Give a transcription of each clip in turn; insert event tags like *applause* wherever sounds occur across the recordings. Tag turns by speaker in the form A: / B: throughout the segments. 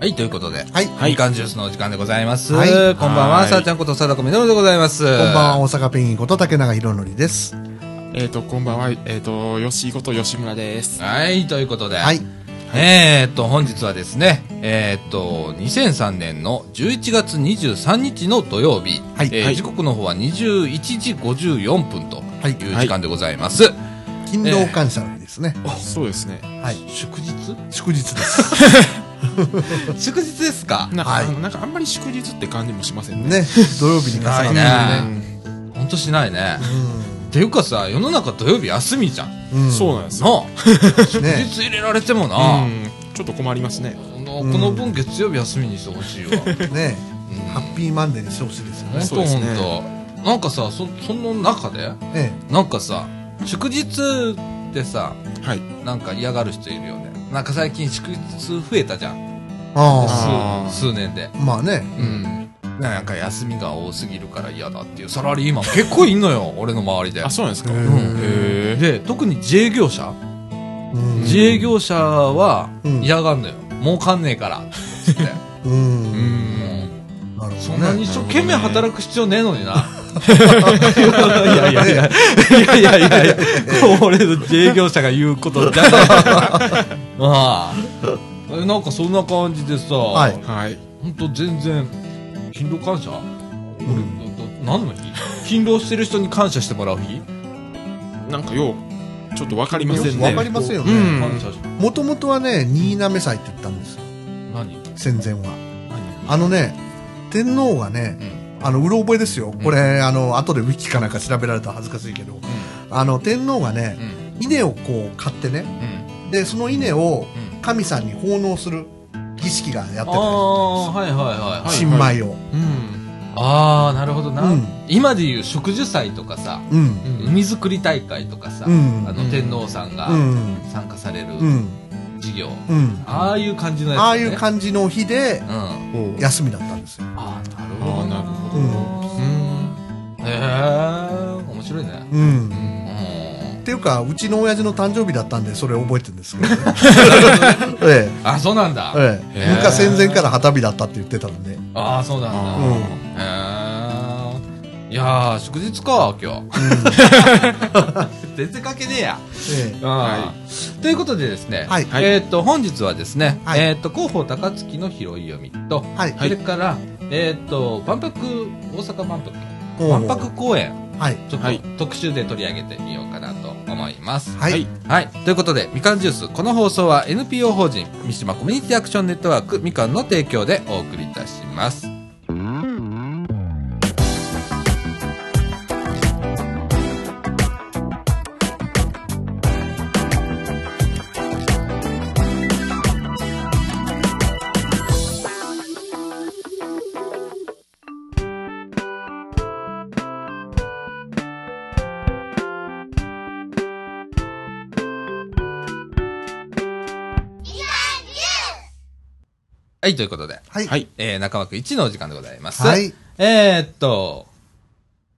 A: はい、ということで、
B: はい
A: みかんジュースのお時間でございます。
B: はい
A: こんばんは、
C: はい
A: さあちゃんこと貞子みのるでございます。こ
B: こんばんは、大阪ペンギンこと竹永宏則です。
C: えっ、と、こんばんは、えっ、と、吉井こと吉村です。
A: はい、ということで、
B: はい。
A: えーっと、本日はですね、えーっと、2003年の11月23日の土曜日、
B: はい
C: はい
A: えー時刻の方は21時54分と
B: はい
A: いう時間でございます。
B: 勤労感謝の日ですね。
C: そうですね。
B: はい。
A: 祝日？
B: 祝日です。*laughs* *laughs*
A: 祝日ですか？
C: な,、
B: はい
C: なんかあんまり祝日って感じもしませんね。
B: ね。*laughs* 土曜日に重なって
A: ない
B: ね。
A: ほんとしないね。っていうかさ、世の中土曜日休みじゃん。
B: うん。うん
C: そうなんですよ。
A: なあ祝 *laughs*
B: ね。
A: 日入れられてもな、
C: うん。ちょっと困りますね。
A: このこの分月曜日休みにしてほしいわ。
B: ね。
A: うん
B: ハッピーマンデーにしてほしいですよね。
A: ほんと
C: そうですね
A: ほんと。なんかさ、そ、その中で、
B: え
A: なんかさ、祝日ってさ、
C: はい。
A: なんか嫌がる人いるよね。なんか最近祝日増えたじゃん。
B: え。あ
C: あー
A: 数数年で。
B: あ。まあね。
A: うん。なんか休みが多すぎるから嫌だっていうサラリーマン結構いんのよ、*laughs* 俺の周りで
C: あ、。そうなんですか？
B: へ
C: え。
A: で、特に自営業者
B: うん
A: 自営業者は
B: うん
A: 嫌がんのよ。儲かんねえから。つって。
B: う。
A: うんん。
B: なるほ
A: そんなに。一生懸命働く必要ねえのにな。いやいやいや、いやいやいやいや、俺の自営業者が言うことじゃない。まあ、えなんかそんな感じでさ、
B: はい
C: はい。
A: ほんと全然、勤労感謝？俺、何の日？勤労してる人に感謝してもらう日？
C: なんかよう、ちょっとわかりませんね。
B: わかりませんよ
C: う
B: ね。もともとはね、新滑祭って言ったんですよ。
A: 何？
B: 戦前は。
A: 何？
B: あのね、天皇がね、あの、うろ覚えですよ。これ、あの、後でウィキかなんか調べられたら恥ずかしいけど、あの、天皇がね
A: う、ん。
B: 稲をこう買ってね、
A: うん。
B: で、その稲を
A: うん。
B: 神さんに奉納する儀式がやってた
A: ああ、はいはいはいはい。
C: はい
B: 新米を。
C: うん。
A: ああ、なるほどな、
B: うん
A: 今でいう植樹祭とかさ、
B: うん。
A: 海づくり大会とかさ、
B: うん
A: あの天皇さんが
B: うん。
A: 参加される
B: うん。
A: 事業、
B: うん。
A: ああいう感じのやつ、ね、
B: ああいう感じの日で
A: うん。
B: 休みだったんですよ。
A: ああ、なるほど
C: なるほ
B: ど
A: うん。へえ、面白いね。
B: うん。
A: うん。
B: っていうか、うちの親父の誕生日だったんで、それ覚えてるんですけどね。*laughs* え
A: あ、そうなんだ。
B: え。え昔戦前から旗日だったって言ってたんで。
A: ああ、そうなんだ。
C: あ
B: うん。
A: へえ。いやー、祝日か、今日。*laughs* 全然関係ねえや。
B: ええ。
A: はということでですね、
B: はい
C: はい
A: えーっと、本日はですね、
B: はい
A: えーっと、広報高槻の拾い読みと、
B: はい。
A: それから、えーっと、万博、大阪万博、万博公演、
B: はい。
A: ちょっと
C: はい
A: 特集で取り上げてみようかなと思います。
B: はい。
C: はい
A: はい。ということで、みかんジュース、この放送は NPO 法人三島コミュニティアクションネットワークみかんの提供でお送りいたします。はい、ということで、
B: はい。
C: はい。
A: えー、中枠1のお時間でございます。
B: はい。
A: えー、っと、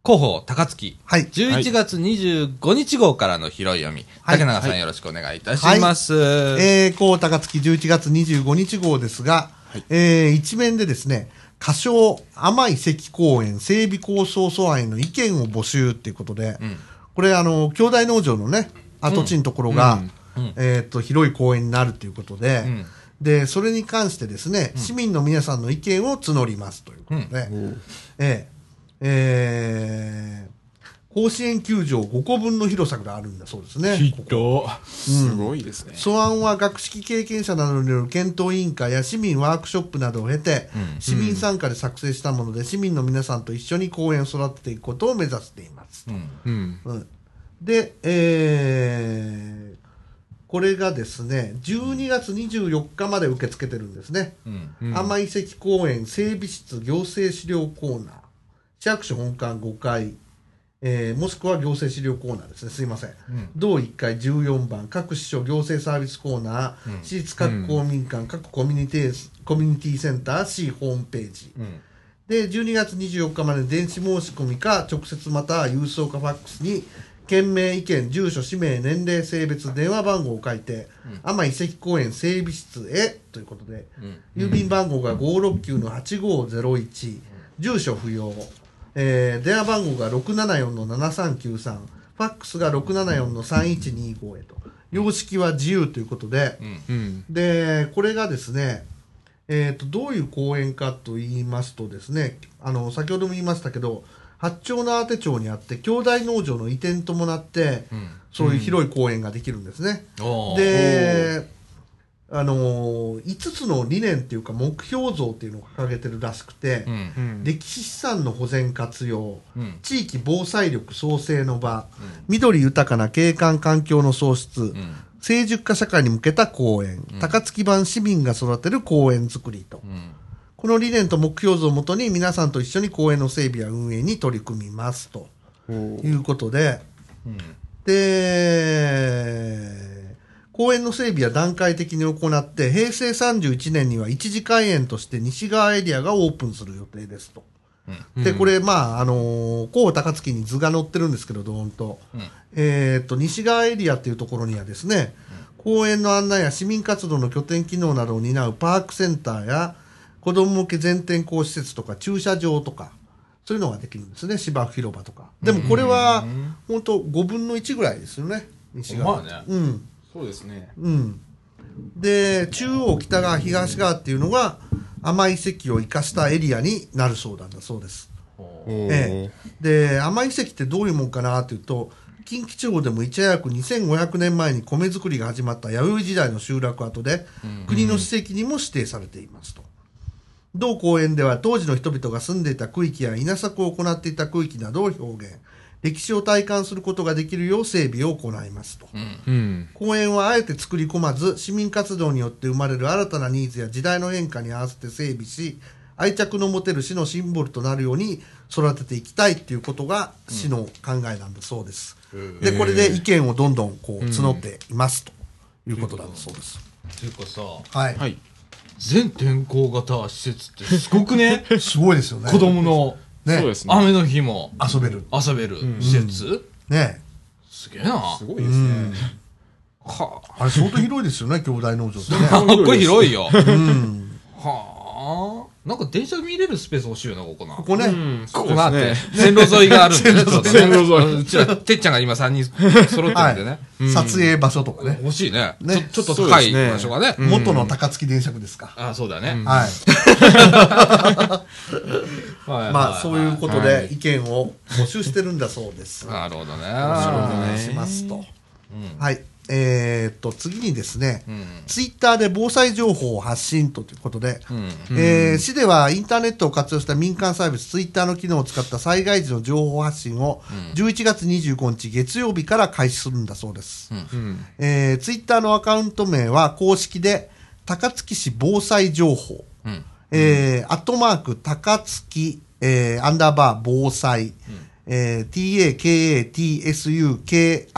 A: 広報高槻、
B: はい。
A: 11月25日号からの拾い読み、
B: はい
A: 竹永さんよろしくお願いいたします。
B: えー、高高槻11月25日号ですが、
C: はい
B: えー、一面でですね、歌唱甘い関公園整備構想素案への意見を募集っていうことで、
A: うん
B: これあの、兄弟農場のね、跡地のところが、
A: うんうん
B: えっ、と、広い公園になるっていうことで、
A: うん
B: で、それに関してですね、市民の皆さんの意見を募りますということで、ええ。えー甲子園球場5個分の広さがあるんだそうですね。
C: ひど。すごいですね。
B: 素案は学識経験者などによる検討委員会や市民ワークショップなどを経て、
A: うん。
B: 市民参加で作成したもので、市民の皆さんと一緒に公園を育てていくことを目指しています。
A: うん。
C: うん。
B: うん。で、えーこれがですね、12月24日まで受け付けてるんですね。
A: うん
C: うん
B: 甘井関公園整備室行政資料コーナー、市役所本館5階、えーもしくは行政資料コーナーですね。すいません。
A: うん
B: 同1階14番、各市所行政サービスコーナー、
A: うん
B: 市立各公民館、各コミュニティコミュニティセンター、市ホームページ。
A: うん
B: で、12月24日まで電子申し込みか、直接または郵送かファックスに、件名、意見、住所、氏名、年齢、性別、電話番号を書いて、天遺跡公園整備室へということで、郵便番号が569-8501、住所不要、えー電話番号が674-7393、ファックスが674-3125へと、様式は自由ということで、
C: うん。
B: で、これがですね、えー、とどういう公園かと言いますとですねあの先ほども言いましたけど八丁縄手町にあって兄弟農場の移転に伴って、そういう広い公園ができるんですね。
A: おー。
B: であのー、5つの理念っていうか目標像っていうのを掲げてるらしくて、
A: うん。
C: うん。
B: 歴史資産の保全活用、
A: うん。
B: 地域防災力創生の場、緑豊かな景観環境の創出、
A: うん。
B: 成熟化社会に向けた公園、高槻版市民が育てる公園づくりと、
A: うん
B: この理念と目標像をもとに皆さんと一緒に公園の整備や運営に取り組みますと。いうことで、
A: うん。
B: で、公園の整備は段階的に行って、平成31年には一次開園として西側エリアがオープンする予定ですと。で、これ、まあ、あのー、高高槻に図が載ってるんですけど、どーんと。えっ、と、西側エリアっていうところにはですね、公園の案内や市民活動の拠点機能などを担うパークセンターや、子供向け全天候施設とか駐車場とか、そういうのができるんですね、芝生広場とか。でもこれは、本当5分の1ぐらいですよね、西側。
A: まあね
B: うん。
C: そうですね。
B: うん。で、中央、北側、東側っていうのが、甘い遺跡を生かしたエリアになるそうなんだそうです。
C: お
B: ええ、で甘い遺跡ってどういうもんかなっていうと近畿地方でもいち早く2500年前に米作りが始まった弥生時代の集落跡で、国の史跡にも指定されていますと。同公園では当時の人々が住んでいた区域や稲作を行っていた区域などを表現。歴史を体感することができるよう整備を行いますと。
C: うん。
B: 公園はあえて作り込まず市民活動によって生まれる新たなニーズや時代の変化に合わせて整備し愛着の持てる市のシンボルとなるように育てていきたいっていうことが市の考えなんだそうです、でこれで意見をどんどんこう募っていますということなんだそうです、
A: っていうかさ
B: はい、
C: はい。
A: 全天候型施設ってすごくね？*laughs*
B: すごいですよね。
A: 子供の
B: ね。
C: そうですね。
A: 雨の日も
B: 遊べる。
A: 遊べる施設？
B: ね。
A: すげえな。
C: すごいですね。
A: は
B: あ。れ相当広いですよね兄弟農場ってね。
A: あこれ広いよ。
B: うん。
A: はあなんか電車見れるスペース欲しいよなここな
B: ここね、
C: うん。
A: ここなって、
C: ね。
A: 線路沿いがあるんで、ね、ちょっとね
C: 線路沿い
A: うちら、てっちゃんが今3人揃ってるんでね。
B: 撮影場所とかね、
A: 欲しいね
B: ね
A: ちょ。ちょっと高い
C: そうですね
A: 場所がね。
B: 元の高槻電車区ですか、
A: あそうだね。
B: はい *laughs*
A: はい
B: まあそういうこと
C: はい
B: で意見を募集してるんだそうです。
A: なるほどね。
B: お願いしますと。はい。えーっと、次にですね、
A: ん
B: ツイッターで防災情報を発信とということで、
A: うん。
B: えー市ではインターネットを活用した民間サービスツイッターの機能を使った災害時の情報発信を11月25日月曜日から開始するんだそうです。
C: うん。
B: えーツイッターのアカウント名は公式で高槻市防災情報、
A: うん。
B: えーアットマーク高槻、えーアンダーバー防災、えー takatsuki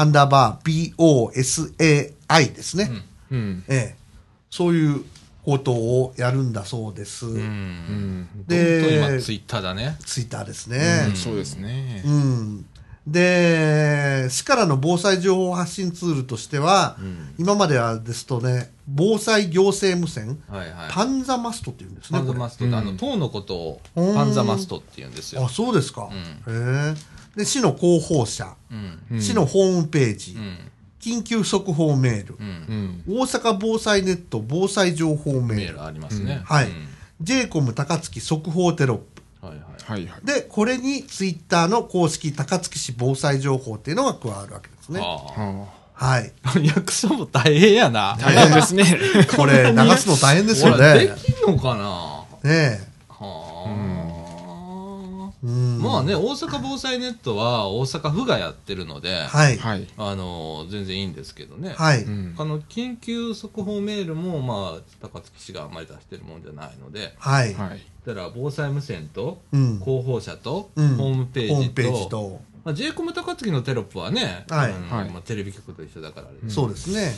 B: アンダーバー bosai ですね、
C: うん。
B: えーそういうことをやるんだそうです。
A: うん。
B: で
A: で、今ツイッターだね。
B: ツイッターですね。
C: そうですね
B: う。ん。で、市からの防災情報発信ツールとしては、今まではですとね、防災行政無線、
A: はいはい。
B: パンザマストっていうんですね、
A: パンザマストって、あの、塔のことをパンザマストって言うんですよ
B: あ、。そうですか。へえ。で、市の広報車、
A: うん。
B: 市のホームページ、
A: うん。
B: 緊急速報メール。大阪防災ネット防災情報メール、
A: メールありますね。
B: はい
A: うん
B: j コム高槻速報テロップ。
A: はいはい。
B: で、これにツイッターの公式高槻市防災情報っていうのが加わるわけですね。
A: あ
C: は
B: はい。
A: あ。役所も大変やな。
C: あ大変ですね。
B: これ、流すの大変ですよ
A: ほらで
B: ね。
A: きんのかな？
B: ね
A: はあ。
B: え。うん。
A: まあね、大阪防災ネットは大阪府がやってるので、
B: はい。
C: はい。
A: あの、全然いいんですけどね。
B: はい。
C: うん。
A: あの、緊急速報メールも、まあ、高槻市があんまり出してるもんじゃないので、
B: はい。
C: はい。
A: だから防災無線と、
B: うん。
A: 広報車と、
B: うん
A: ホームページと、
B: ジと。
A: まあ、j コム高槻のテロップはね、
B: はい
A: あの
C: はい
A: まあ、テレビ局と一緒だからあれです、
B: そうですね。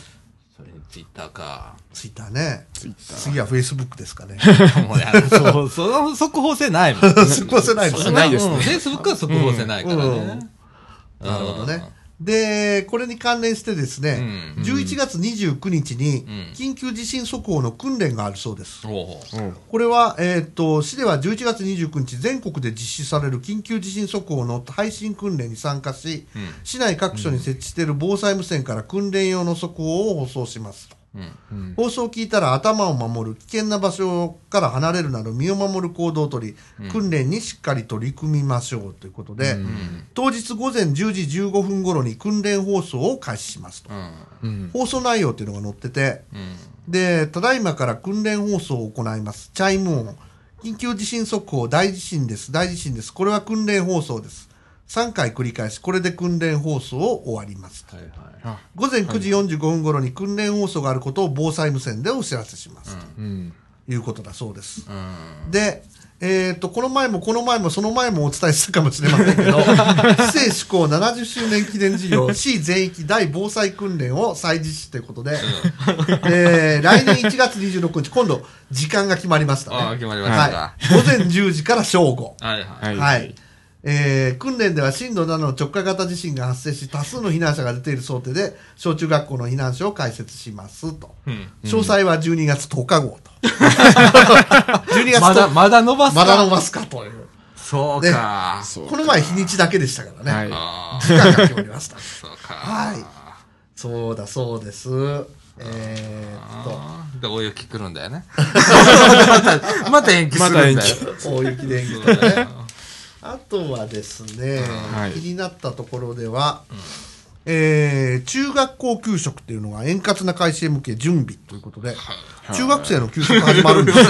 A: それにツイッターか。
B: ツイッターね。
C: ツイッター。
B: 次はフェイスブックですかね。*laughs*
A: もうやそう、その速報性ないもん。
B: すっごせないですね。
C: ないですね
A: フェイスブックは速報性ないからね。
B: うんなるほどね。で、これに関連してですね、
A: うん
B: 11月29日に
A: ん。
B: 緊急地震速報の訓練があるそうです。
A: ほうほう。
B: これは、えーっと、市では11月29日、全国で実施される緊急地震速報の配信訓練に参加し、
A: うん。
B: 市内各所に設置している防災無線から訓練用の速報を放送します。と。
A: うん
B: 放送を聞いたら頭を守る、危険な場所から離れるなど身を守る行動をとり、訓練にしっかり取り組みましょうということで、当日午前10時15分頃に訓練放送を開始しますと。放送内容っていうのが載ってて、
A: うん
B: で、ただいまから訓練放送を行います。チャイム音。緊急地震速報、大地震です。大地震です。これは訓練放送です。3回繰り返し、これで訓練放送を終わります。
A: はいはい
C: あ、
B: 午前9時45分頃に訓練放送があることを防災無線でお知らせします。
C: うん。
B: ということだそうです。
A: うん
B: で、えっ、と、この前もこの前もその前もお伝えしたかもしれませんけど、市政施行70周年記念事業、*laughs* 市全域大防災訓練を再実施ということで、えー来年1月26日、今度、時間が決まりましたね。
A: ああ決まりましたか
B: はい。午前10時から正午。
A: はいはい
C: はい。
B: はい。えー訓練では震度7の直下型地震が発生し、多数の避難者が出ている想定で、小中学校の避難所を開設しますと。
A: うん
B: 詳細は12月10日号と。*laughs* 12月10日
A: まだまだ伸ばすか？
B: まだ伸ばすかという。
A: そうか。
B: この前日にちだけでしたからね。
C: はい。
B: 時間が決まりました。*laughs*
A: そうか
B: はい。そうだそうです。えー、っと、
A: 大雪来るんだよね *laughs* またまた延期するんだよ
C: また延
B: 大雪電気とかね。あとはですね、
C: はい。
B: 気になったところでは、えー中学校給食っていうのが円滑な開始へ向け準備ということで、中学生の給食始まるんですね。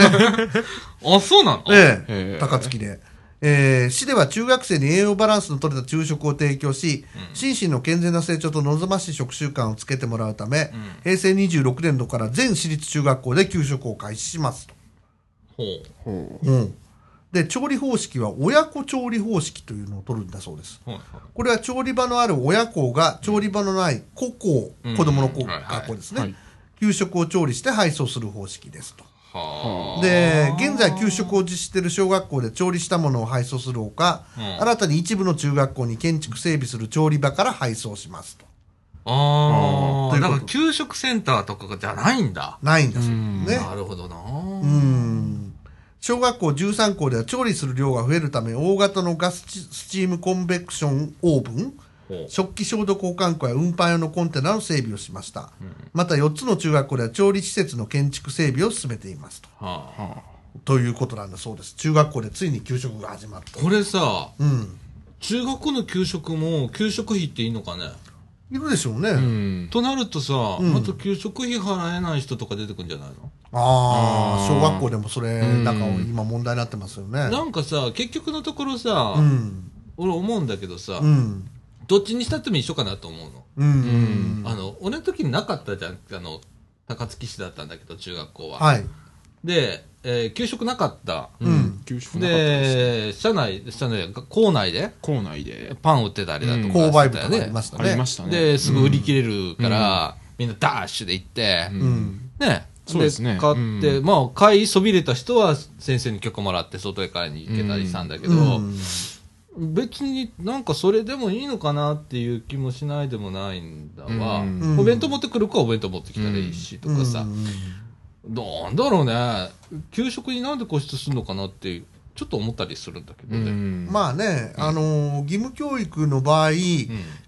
B: *laughs*
A: あそうなの
B: ええ
C: へえ。
B: 高槻で。えー市では中学生に栄養バランスの取れた昼食を提供し、心身の健全な成長と望ましい食習慣をつけてもらうため、平成26年度から全私立中学校で給食を開始しますと。
A: ほ
C: ほ
B: うん。で、調理方式は親子調理方式というのを取るんだそうです。
A: うはい
B: これは調理場のある親子が調理場のない個校、
A: うん
B: 子供の子、
A: はいはい
B: 学校ですね、
C: はい
B: 給食を調理して配送する方式ですと。
A: はあ
B: で、現在給食を実施している小学校で調理したものを配送するほか、
A: うん
B: 新たに一部の中学校に建築整備する調理場から配送しますと。
A: ああ、だから給食センターとかじゃないんだ。
B: ないんですよ
C: うん
B: ね。
A: なるほどな。
B: うん。小学校13校では調理する量が増えるため、大型のガスチスチームコンベクションオーブン、食器消毒交換庫や運搬用のコンテナの整備をしました。また4つの中学校では調理施設の建築整備を進めていますと。
A: はあ、
C: は
B: ということなんだそうです。中学校でついに給食が始まると。
A: これさ、
B: うん。
A: 中学校の給食も給食費っていいのかね？
B: いるでしょうね。
C: あ。うん。
A: となるとさ、
B: ん
A: また給食費払えない人とか出てくるんじゃないの？
B: ああ、小学校でもそれ、
C: うん
B: なんか今問題になってますよね。
A: なんかさ、結局のところさ、
B: うん。
A: 俺思うんだけどさ、
B: うん。
A: どっちにしたっても一緒かなと思うの。
B: うん。
A: あの、俺の時になかったじゃん。あの、高槻市だったんだけど、中学校は。
B: はい。
A: で、えー給食なかった。
B: うん。
C: 給食なかったで
A: 社内、社内、校内で？
C: 校内で。
A: パン売ってたりだとか、
B: 購買部とかあ
A: ね
B: りました
C: あり
B: ね。
C: ましたね。
A: で、すぐ売り切れるから、みんなダッシュで行って、
C: うん
B: うん。
A: ね。
C: そうですね
A: 買って、
C: うん
A: まあ、買いそびれた人は先生に許可もらって外へ買いに行けたりしたんだけど、
B: うん
A: 別になんかそれでもいいのかなっていう気もしないでもないんだわ。
C: うん
A: お弁当持ってくるかお弁当持ってきたらいいし、とかさ。
B: うん
A: なんだろうね。給食になんで固執するのかなって、ちょっと思ったりするんだけどね。
C: うん。
B: まあね、あのー義務教育の場合、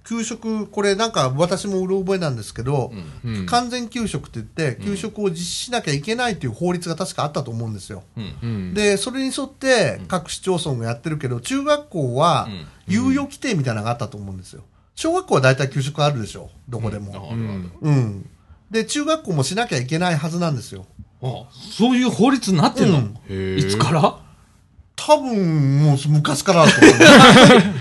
B: 給食、これなんか私もうろ覚えなんですけど、
A: うん。
C: うん
B: 完全給食って言って、給食を実施しなきゃいけないという法律が確かあったと思うんですよ。
A: うん。
C: うん。
B: で、それに沿って各市町村がやってるけど、中学校は
A: うん
B: 猶予規定みたいなのがあったと思うんですよ。小学校は大体給食あるでしょ、どこで
A: あ
B: も。うん。で、中学校もしなきゃいけないはずなんですよ。
A: あそういう法律になってんの、いつから？
B: 多分、もう昔からだと思う。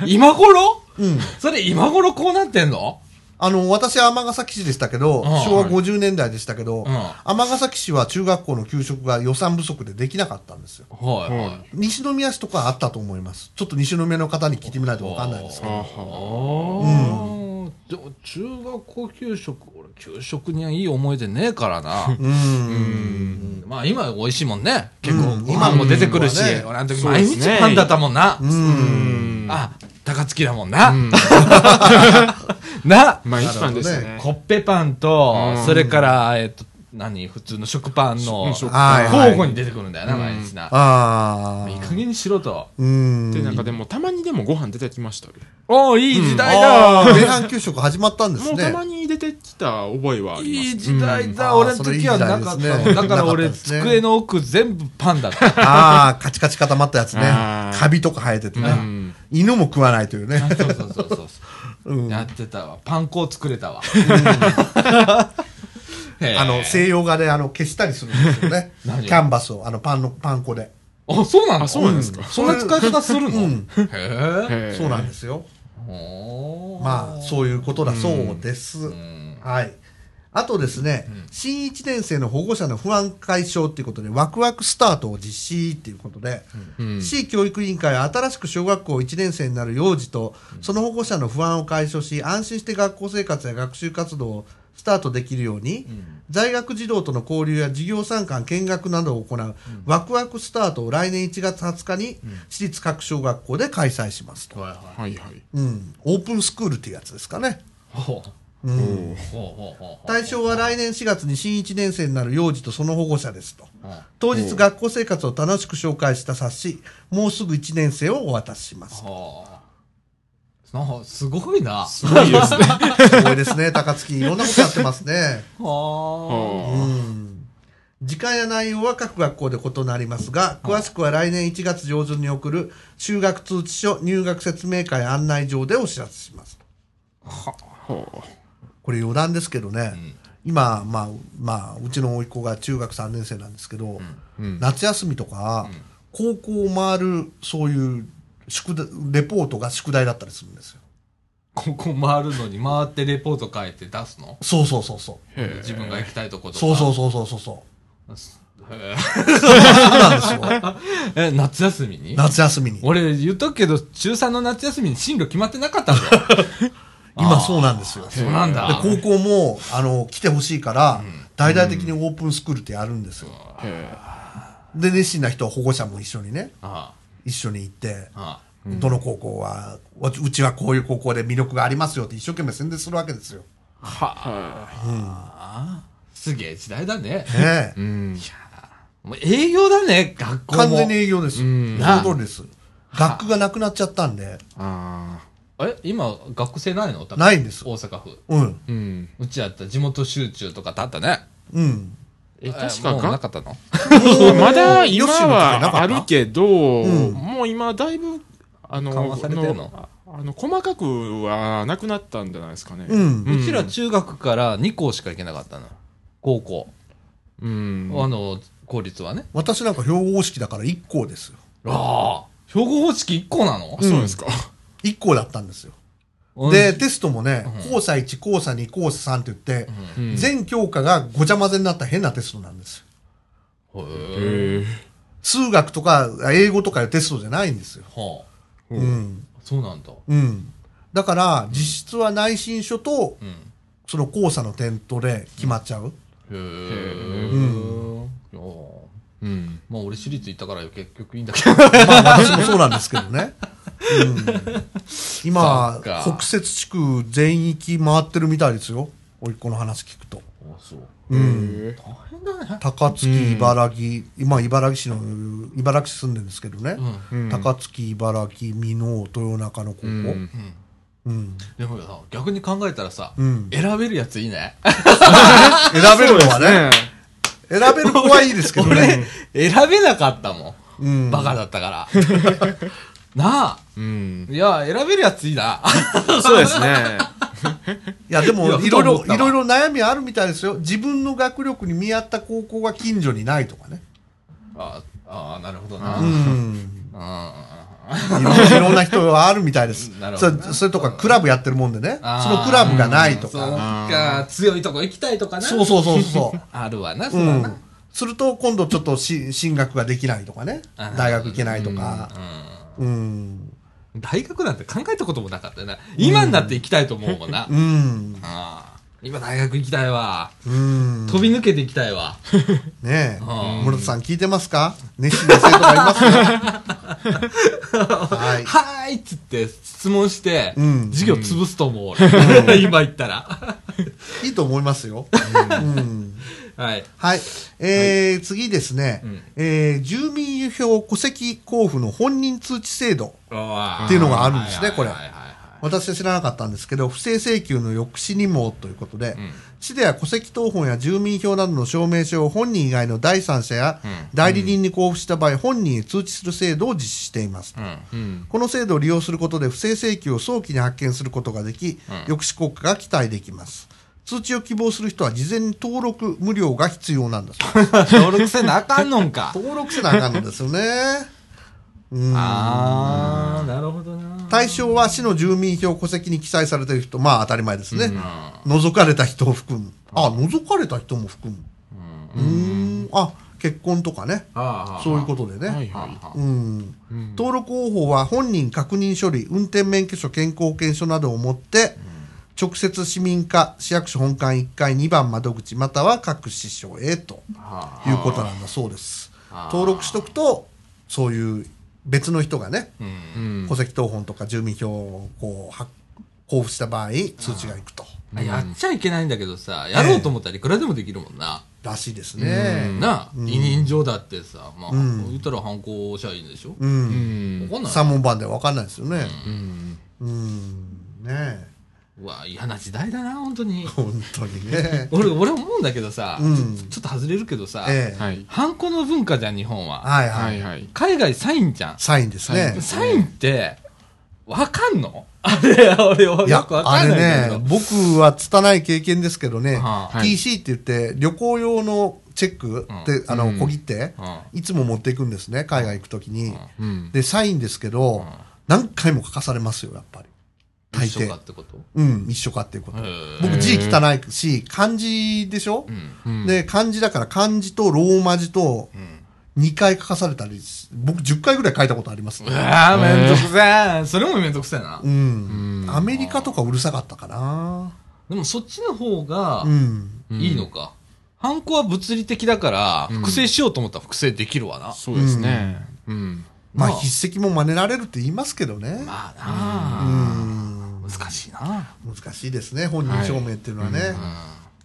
A: 今頃？
B: うん。
A: それ今頃こうなってんの？
B: あの、私は尼崎市でしたけど、
A: ああ
B: 昭和50年代でしたけど
A: うん、
B: 尼崎市は中学校の給食が予算不足でできなかったんですよ。
A: はいはい。
B: 西宮市とかはあったと思います。ちょっと西宮の方に聞いてみないとわかんないですけど。
C: はあは
A: ああ、でも中学校給食、俺給食にはいい思い出ねえからな。*laughs*
B: うーん。
A: まあ今美味しいもんね。結構
B: うん
A: ご飯も出てくるし、俺あの時毎日パンだったもんな。
B: うん。
A: あ、高高槻だもんな。
C: うん。*laughs*
A: な、
C: まあ一番でしたね。
A: コッペパンと
C: う、ん
A: それから、えっと、何普通の食パンの、交互に出てくるんだよな、
C: うん
A: 毎日な。
B: ああ。
A: いい加減にしろと。
B: うん。
C: で、なんかでも、たまにでもご飯出てきましたよ。
A: おおいい時代だ
B: 米飯給食始まったんですね。
C: もうたまに出てきた覚えはあります。
A: いい時代
C: うん
A: だ、
B: うん
A: 俺の時はなかっただから俺、机の奥全部パンだった。
B: ああ、カチカチ固まったやつねカビとか生えててね。
C: うん
B: 犬も食わないというね。
A: そうそうそうそう。
B: うん
A: やってたわ。パン粉を作れたわ。*laughs*
B: あの、西洋画であの消したりするんですよね。*laughs* キ
A: 何
B: ャンバスを、あのパンの、パン粉で。
A: あ、そうなの？
C: あ、そうなんですか。
A: そんな使い方するの？
B: うん
A: へえ。
B: そうなんですよ。まあ、そういうことだそうです。
A: うん
B: はい。あとですね、新1年生の保護者の不安解消っていうことで、ワクワクスタートを実施っていうことで、
C: うん
B: 市教育委員会は新しく小学校1年生になる幼児と、その保護者の不安を解消し、安心して学校生活や学習活動をスタートできるように、在学児童との交流や授業参観、見学などを行う、ワクワクスタートを来年1月20日に、私立各小学校で開催しますと。
A: はいはい。
B: うん。オープンスクールっていうやつですかね。対象は来年4月に新1年生になる幼児とその保護者ですと。
A: うん
B: 当日学校生活を楽しく紹介した冊子、もうすぐ1年生をお渡しします。
A: はあ。なんかすごいな。
C: すごいですね。*laughs*
B: すごいですね、高槻。いろんなことやってますね。*laughs* う
A: は
B: ん。時間や内容は各学校で異なりますが、詳しくは来年1月上旬に送る修学通知書入学説明会案内状でお知らせします。
C: ほう
B: これ余談ですけどね、今、まあ、まあ、うちの甥っ子が中学3年生なんですけど、
C: うん
B: 夏休みとか、高校を回る、そういう宿題、レポートが宿題だったりするんですよ。
A: ここ回るのに回ってレポート書いて出すの？
B: そうそうそうそう。
A: 自分が行きたいとことか？
B: そうそうそうそうそうそう。
A: へ
B: そうなんですよ。
A: え *laughs* え、夏休みに？
B: 夏休みに。
A: 俺言っとくけど、中3の夏休みに進路決まってなかったぞ。*laughs*
B: 今そうなんですよ。
A: そうなんだ。
B: で高校も、あの、来てほしいから、大々的にオープンスクールってやるんですよ。
C: へ
B: で、熱心な人は保護者も一緒にね、
A: あ
B: 一緒に行って、
A: あ、あ
B: どの高校は、ううちはこういう高校で魅力がありますよって一生懸命宣伝するわけですよ。
A: あ。はあ。すげえ時代だね。
B: ねえ
C: え。うん。
A: もう営業だね、学校も。
B: 完全に営業です。そ
C: ん
B: の通りです。学区がなくなっちゃったんで、
C: あ
A: え、今、学生ないの？
B: ないんです
A: 大阪府。
B: うん、
C: あ。うん。
A: うちやったら地元集中とかってあったね。
B: うん。
C: え、確
A: えもうな
C: かが、
A: かったの？
C: まだ今はあるけど、
B: ん
C: もう今だいぶ、あの、
A: 緩和されてんの？
C: ああの、細かくはなくなったんじゃないですかね。
B: うん
A: うちら中学から2校しか行けなかったの。高校。
C: うん。
A: あの、公立はね。
B: 私なんか標語式だから1校ですよ。
A: ああ。標語方式1校なの？
C: あそうですか。
B: 1校だったんですよ。
A: うん
B: で、テストもね、交差1、交差2、交差3って言って、
C: うん
B: 全教科がごちゃ混ぜになった変なテストなんですよ。
A: へ。
B: 数学とか英語とかいうテストじゃないんですよ。
A: はあ。
B: うん。
A: そうなんだ。
B: うん。だから、実質は内申書と、
A: うん。
B: その交差の点とで決まっちゃう。
A: へえ。
C: うん。
A: まあ俺私立行ったから結局いいんだけど。
B: まあ私もそうなんですけどね。うん、今北摂地区全域回ってるみたいですよ。おいっ子の話聞くと。
A: あそう。
B: うん。
C: へ
A: 大変だね。
B: 高槻、茨城、今茨城市の、茨城市住んでるんですけどね。
A: うん。
C: うん
B: 高槻、茨城、美濃、豊中の高校。
C: う
B: うん。
C: ん。
B: うん。
A: でもさ、逆に考えたらさ、
B: うん
A: 選べるやついいね。*laughs*
B: 選べるのはね。
C: ね
B: 選べる子はいいですけどね。
A: 選べなかったもん。
B: うん。
A: バカだったから。*laughs* なあ。
C: うん。
A: いや、選べるやついいな。*laughs*
C: そうですね。*laughs*
B: いや、でも、
A: ふ
B: いろいろ、いろいろ悩みあるみたいですよ。自分の学力に見合った高校が近所にないとかね。
A: ああ、なるほどな。
B: う
A: うん。
B: ん。いろんいろんな人はあるみたいです *laughs*
A: なる。ほど
B: それそれとか、クラブやってるもんでね。そのクラブがないと
A: そう
B: か。
A: か、強いとこ行きたいとかな。
B: そうそうそうそう。
A: あるわな、そうな。
B: ん。すると、今度ちょっとし進学ができないとかね大学行けないとか。うん。
A: うん大学なんて考えたこともなかったよな。今になって行きたいと思うもんな。
B: うん。
A: ああ今大学行きたいわ。
B: うん。
A: 飛び抜けて行きたいわ。*laughs*
B: ねえ。
A: うん
B: 室田さん聞いてますか？熱心な生徒がいますよ。*laughs* はい。
A: はーいっつって質問して、
B: うん
A: 授業潰すと思う、俺 *laughs* 今言ったら。
B: いいと思いますよ。うん
A: はい。
B: はい。えー次ですね、
A: うん
B: えー住民票戸籍交付の本人通知制度。
A: っ
B: っていうのがあるんですねこれ私は知らなかったんですけど、不正請求の抑止にもということで、
A: ん
B: 市では戸籍謄本や住民票などの証明書を本人以外の第三者や
A: うん
B: 代理人に交付した場合、本人へ通知する制度を実施しています。
A: うん
C: うん。
B: この制度を利用することで不正請求を早期に発見することができ、抑止効果が期待できます。通知を希望する人は事前に登録無料が必要なんだそうです。*laughs*
A: 登録せなあかんのんか。
B: 登録せなあかんのですよね。*laughs* うん
A: あー、なるほどな。
B: 対象は市の住民票戸籍に記載されている人、まあ当たり前ですね。除かれた人を含む。あ、除かれた人も含む。うーん。あ、結婚とかね。
A: あ
B: そういうことでね。
C: はいは
B: うん。登録方法は本人確認書類、運転免許証、健康保険証などを持って、直接市民課、市役所本館1階2番窓口、または各支所へと
A: は
B: いうことなんだそうです
A: あ。
B: 登録しとくと、そういう別の人がね、
A: うん
C: うん
B: 戸籍謄本とか住民票をこうは交付した場合、通知がいくと。
A: あやっちゃいけないんだけどさ、やろうと思ったらいくらでもできるもんな。
B: らしいですね。
A: なあ、委任状だってさ、まあ、
B: ん
A: 言ったら犯行社員でしょ？
B: う。
C: うんん。
A: わかんない。
B: 三問版では分かんないですよね。
C: うん。
B: うん。ねえ。
A: うわ、嫌な時代だな、本当に。*laughs*
B: 本当にね。*laughs*
A: 俺、俺思うんだけどさ、
B: うん
A: ちょっと外れるけどさ。ハンコの文化じゃん、日本は。
B: はいは。
C: はいいはい。
A: 海外サインじゃん。
B: サインですね。
A: サインって、わかんの？*laughs* あれ、俺よくわ、か
B: あれ
A: んないけど。
B: ね、僕は拙い経験ですけどね、
A: は
C: あはい
B: TC って言って、旅行用のチェックって、あの、
C: うん
B: 小切手、いつも持っていくんですね、海外行くときに。
C: うん。
B: で、サインですけど、何回も書かされますよ、やっぱり。大
A: 一緒か
B: 抵
A: っ。てこと？
B: うん、一緒かっていうこと僕字汚いし、漢字でしょ？
A: うん。
C: うん、
B: で、漢字だから漢字とローマ字と2回書かされたりし、僕10回ぐらい書いたことありますね。
A: うわーめんどくせえ。それもめんどくせえな
B: う。ん。アメリカとかうるさかったかな。
A: でもそっちの方が
B: うん。
A: いいのか。ハンコは物理的だから、
C: うん
A: 複製しようと思ったら複製できるわな。
C: そうですね。うん。
B: まあ、
A: まあ
B: 筆跡も真似られるって言いますけどね。
A: ま
B: う
A: あな
B: ん。
A: あ難しいな。
B: 難しいですね、本人証明っていうのはね。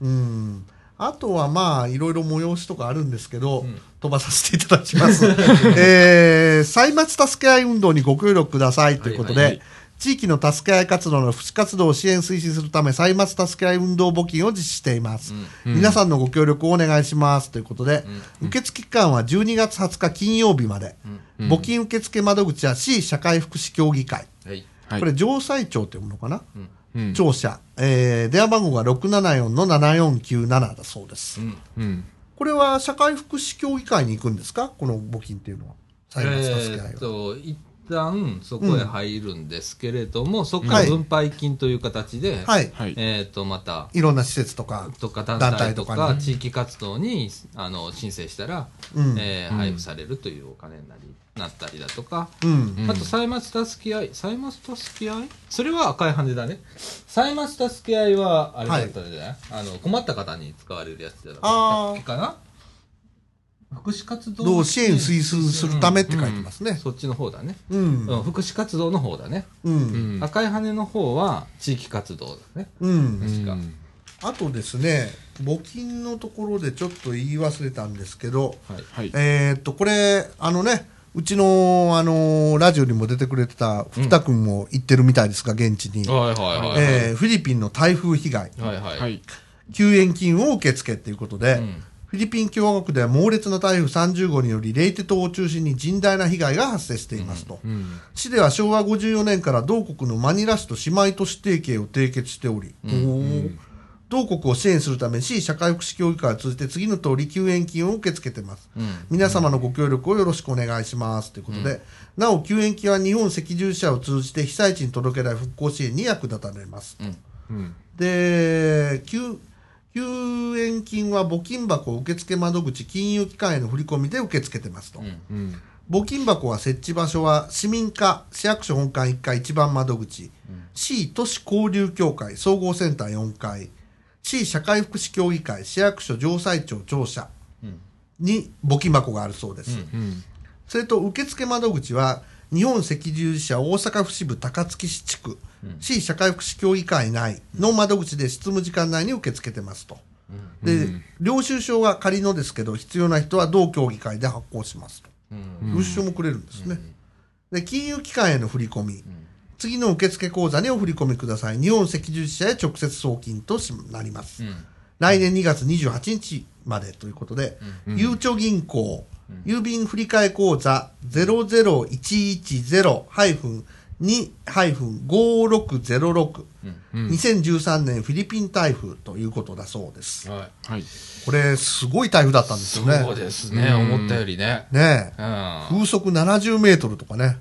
B: うん。あとはまあ、いろいろ催しとかあるんですけど、
A: ん
B: 飛ばさせていただきます。*laughs* えー、歳末助け合い運動にご協力くださいということで、
A: はいはい
B: 地域の助け合い活動の福祉活動を支援推進するため、歳末助け合い運動募金を実施しています。
C: うん
B: 皆さんのご協力をお願いしますということで、受付期間は12月20日金曜日まで、
C: うん
B: 募金受付窓口は市社会福祉協議会、
A: はい。
C: はい。
B: これ、城西町って読むのかな、
C: うん、
B: 庁舎、えー電話番号が674の7497だそうです。
A: うん。
C: うん。
B: これは社会福祉協議会に行くんですか？この募金っていうのは。歳末助け合い
A: えーっ
B: は。
A: と、一旦そこへ入るんですけれども、そこから分配金という形で、
B: はい。
C: はい。
A: えーっと、また、
B: いろんな施設とか。
A: とか団
B: 団
A: 体とか
B: 体とかね。
A: 地域活動にあの申請したら、
B: うん。
A: えー配布されるというお金になりなったりだとか、あと歳末助け合い歳末助け合い？それは赤い羽だね。歳末助け合いはあれだったんじゃない、あの困った方に使われるやつだ
B: あー
A: ったっけかな？福祉活動
B: どう支援推進するためって書いてますね。
A: そっちの方だね、
B: うん。
A: うん、福祉活動の方だね、
B: う。
C: うんん。
A: 赤い羽の方は地域活動だね
B: うん。
A: 確か
C: うん
B: あとですね、募金のところでちょっと言い忘れたんですけど、
A: はい
C: はい。
B: えーっと、これ、あのね、うちの、あのラジオにも出てくれてた福田君も行ってるみたいですが、現地に。
A: はいはいはいはい、
B: えーフィリピンの台風被害、
A: はいはい、
C: はい。
B: 救援金を受け付けということで、
A: うん
B: フィリピン共和国では猛烈な台風30号によりレイテ島を中心に甚大な被害が発生していますと。
C: うん。
B: 市では昭和54年から同国のマニラ市と姉妹都市提携を締結しており、おー同国を支援するため市社会福祉協議会を通じて次の通り救援金を受け付けています。
A: うん
B: 皆様のご協力をよろしくお願いしますということで、なお救援金は日本赤十字社を通じて被災地に届けられ復興支援に役立たれます。
C: うん。
B: で救救援金は募金箱受付窓口金融機関への振り込みで受け付けてますと、
A: うん。
C: うん。
B: 募金箱は設置場所は市民課市役所本館1階一番窓口、市都市交流協会総合センター4階。市社会福祉協議会市役所城西町庁舎
A: うん。
B: に募金箱があるそうです、
C: うん。
B: それと受付窓口は日本赤十字社大阪府支部高槻市地区、市社会福祉協議会内の窓口で執務時間内に受け付けてますと。で、領収書は仮のですけど、必要な人は同協議会で発行しますと。領収書もくれるんですね。で、金融機関への振り込み。次の受付口座にお振り込みください。日本赤十字社へ直接送金としなります。来年2月28日までということで、ゆうちょ銀行、郵便振替口座00110-2-5606、2013年フィリピン台風ということだそうです。
A: は
C: はい。
B: これ、すごい台風だったんですよね。
A: そうですね、思ったよりね。
B: ねえ
A: うん。
B: 風速70メートルとかね。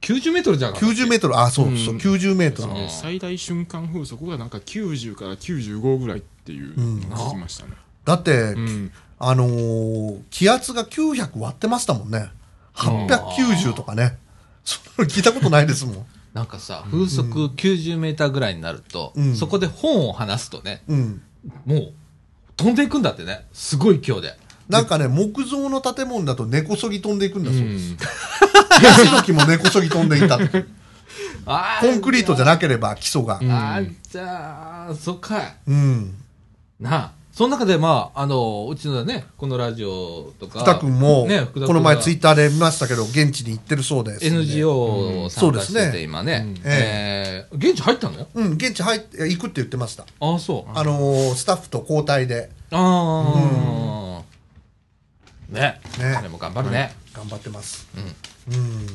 A: 90メートルじゃんか。
B: 90メートル、あ、そうそう、90メートル。
C: えー最大瞬間風速がなんか90から95ぐらいっていうのを聞きましたね。
B: だって、
C: うん。
B: あのー気圧が900割ってましたもんね。890とかね。そんなの聞いたことないですもん。
A: なんかさ、風速90メーターぐらいになると、
B: うん
A: そこで本を離すとね、
B: うん。
A: もう、飛んでいくんだってね。すごい勢いで。
B: なんかね、木造の建物だと根こそぎ飛んでいくんだそうです。
C: うん *laughs*
B: ヤシの木も根こそぎ飛んでいたコンクリートじゃなければ基礎が。
A: あーじゃあ、そっかい。
B: うん。
A: なあ。その中で、まあ、あの、うちのね、このラジオとか。
B: 福田君も、
A: ね、
B: この前ツイッターで見ましたけど、現地に行ってるそうです。
A: NGO を参加して
B: そうです
A: て、
B: ね
A: 今ね。
C: うん
A: えー現地入ったの？
B: うん、現地入って、行くって言ってました。
A: ああ、そう。
B: あのースタッフと交代で、
A: ああ、ね。
B: ね
A: でも頑張るね。
B: 頑張ってます。
A: うん。
B: うん。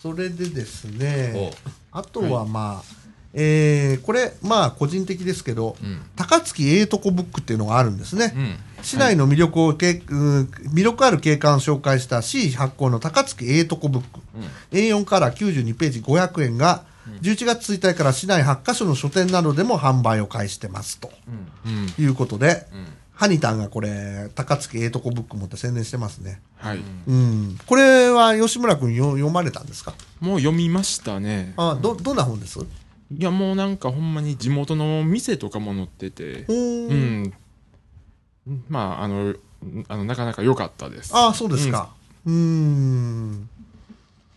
B: それでですね
A: お、
B: あとはまあ、えーこれ、まあ、個人的ですけど、
A: うん
B: 高槻ええとこブックっていうのがあるんですね。
A: うん。
B: 市内の魅力をけ、うん魅力ある景観を紹介した市発行の高槻ええとこブック。A4 から92ページ500円が、11月1日から市内8カ所の書店などでも販売を開始してますと
C: うん。
B: いうことで、
A: うん。
B: ハニタンがこれ、高槻ええとこブック持って宣伝してますね。
C: はい。
B: うん。これは吉村君よ読まれたんですか？
C: もう読みましたね。
B: あど、どんな本です？
C: いや、もうなんかほんまに地元の店とかも載っててうん。まあ、あの、あのなかなか良かったです。
B: ああ、そうですか。うーん。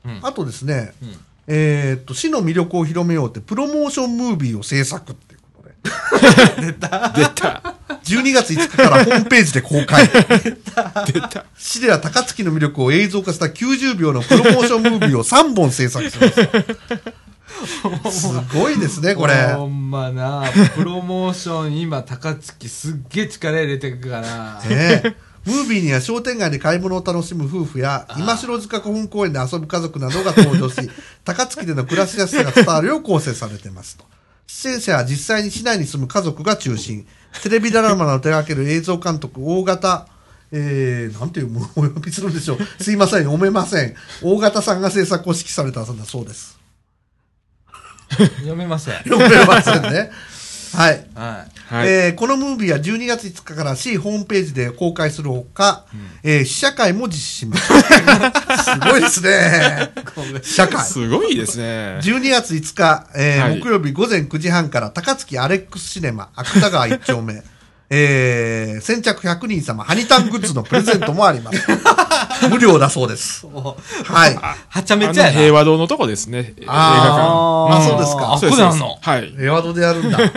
A: うん
B: あとですね、
A: うん
B: えーっと、市の魅力を広めようって、プロモーションムービーを制作っていうことで、*laughs*
C: 出た。
B: 12月5日からホームページで公開。
C: 出た。
B: 市では高槻の魅力を映像化した90秒のプロモーションムービーを3本制作します。すごいですね、これ。
A: ほんまな、プロモーション、今、高槻すっげえ力入れてくから。
B: ねえムービーには商店街で買い物を楽しむ夫婦や、今城塚古墳公園で遊ぶ家族などが登場し、*laughs* 高槻での暮らしやすさが伝わるよう構成されていますと。出演者は実際に市内に住む家族が中心。テレビドラマの手掛ける映像監督、大型、えー、なんていうもお呼びするんでしょう。すいません、読めません。大型さんが制作を指揮されたそうです。
A: 読めません。*laughs*
B: 読めませんね。はい。
A: は
C: はい。
B: えーこのムービーは12月5日から市ホームページで公開するほか、えー試写会も実施します。*laughs* すごいですね。試写会。
C: すごいですね。
B: 12月5日、えー
C: はい
B: 木曜日午前9時半から高槻アレックスシネマ、芥川1丁目、えー先着100人様、ハニタングッズのプレゼントもあります。*laughs* 無料だそうです。
A: い。
B: はい。
A: はちゃめ
C: あ
A: ちゃやな。
C: の平和堂のとこですね。映画
B: あーあそうですか
A: あ、
C: 館。
A: ここであんの？
C: はい。
B: エワードでやるんだ。*laughs* ね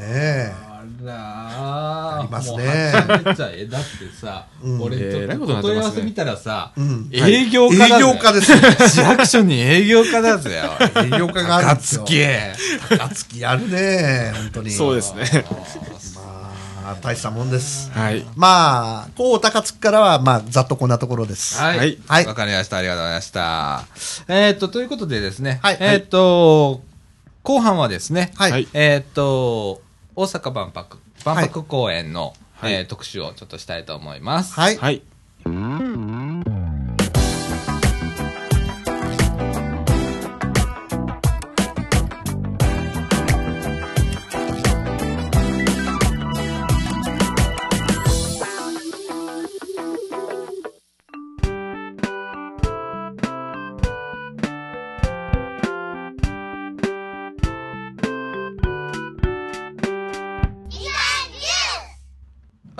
B: え。
A: あらー
B: ありますね
A: もうはちゃめちゃえ。だってさ、
B: うん
A: 俺
C: えらい
A: と
C: ことになってますね
A: 問い合わせ見たらさ、
B: うん
A: 営業家
B: 営業家ですよ。
A: 市役所に営業家だぜ。*laughs*
B: 営業家があるんですよ。
A: 高槻。
B: 高槻やるね。本当に。
C: そうですね。
B: まあ、大したもんです。
C: はい。
B: まあ、こう高槻からは、まあ、ざっとこんなところです。
A: はい。
C: はい
B: はい
A: わかりました。ありがとうございました。えーっと、ということでですね。
B: はい
A: えーっと、後半はですね。
B: はい。
C: はい
A: えーっと、大阪万博、万博公園の、
C: はい
A: えー特集をちょっとしたいと思います。
B: はい。
C: はい。